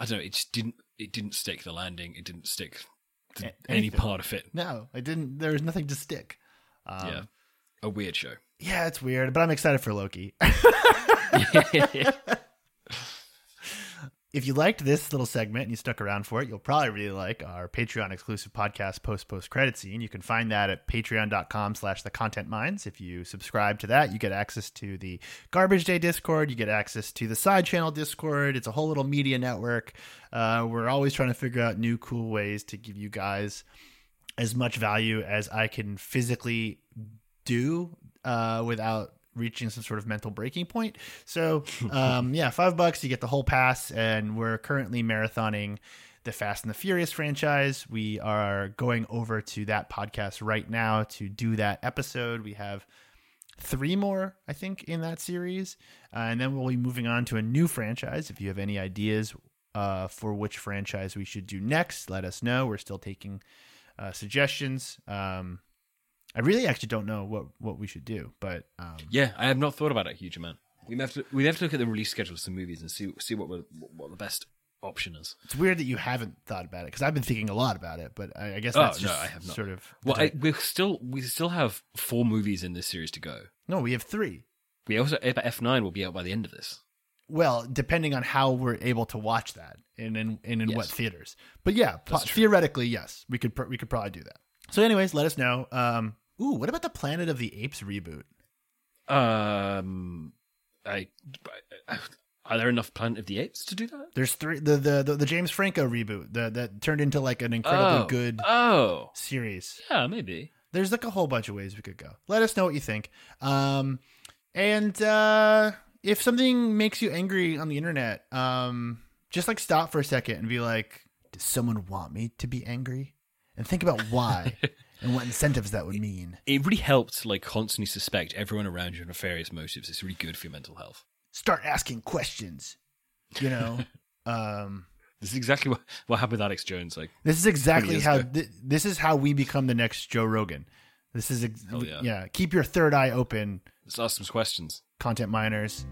I don't know, it just didn't it didn't stick the landing, it didn't stick to A- any part of it. No, I didn't. There was nothing to stick. Um, yeah, a weird show. yeah, it's weird, but I'm excited for Loki. if you liked this little segment and you stuck around for it, you'll probably really like our Patreon exclusive podcast post post credit scene. You can find that at patreon.com slash the content mines. If you subscribe to that, you get access to the garbage day discord, you get access to the side channel discord. It's a whole little media network. Uh, we're always trying to figure out new cool ways to give you guys as much value as I can physically do uh, without reaching some sort of mental breaking point. So, um, yeah, five bucks, you get the whole pass, and we're currently marathoning the Fast and the Furious franchise. We are going over to that podcast right now to do that episode. We have three more, I think, in that series, uh, and then we'll be moving on to a new franchise. If you have any ideas uh, for which franchise we should do next, let us know. We're still taking uh, suggestions. Um, I really actually don't know what what we should do, but um, Yeah, I have not thought about it a huge amount. We have to we have to look at the release schedule of some movies and see see what what the best option is. it's weird that you haven't thought about it because I've been thinking a lot about it. But I, I guess Oh, that's no, just I have not. sort of Well, I, we still we still have four movies in this series to go. no, we have three. We also F nine will be out by the end of this. Well, depending on how we're able to watch that and in and in Yes. what theaters. But yeah, po- theoretically, yes, we could pr- we could probably do that. So, anyways, let us know. Um, ooh, what about the Planet of the Apes reboot? Um, I, are there enough Planet of the Apes to do that? There's three. The the the, the James Franco reboot the, that turned into like an incredibly oh, good Oh, series. yeah, maybe. there's like a whole bunch of ways we could go. Let us know what you think. Um, and uh, if something makes you angry on the internet, um, just like stop for a second and be like, does someone want me to be angry? And think about why and what incentives that would mean. It really helps like constantly suspect everyone around you of nefarious motives. It's really good for your mental health. Start asking questions. You know, um, This is exactly what, what happened with Alex Jones. Like, this is exactly how th- this is how we become the next Joe Rogan. This is ex- yeah. yeah. Keep your third eye open, let's ask some questions. content miners.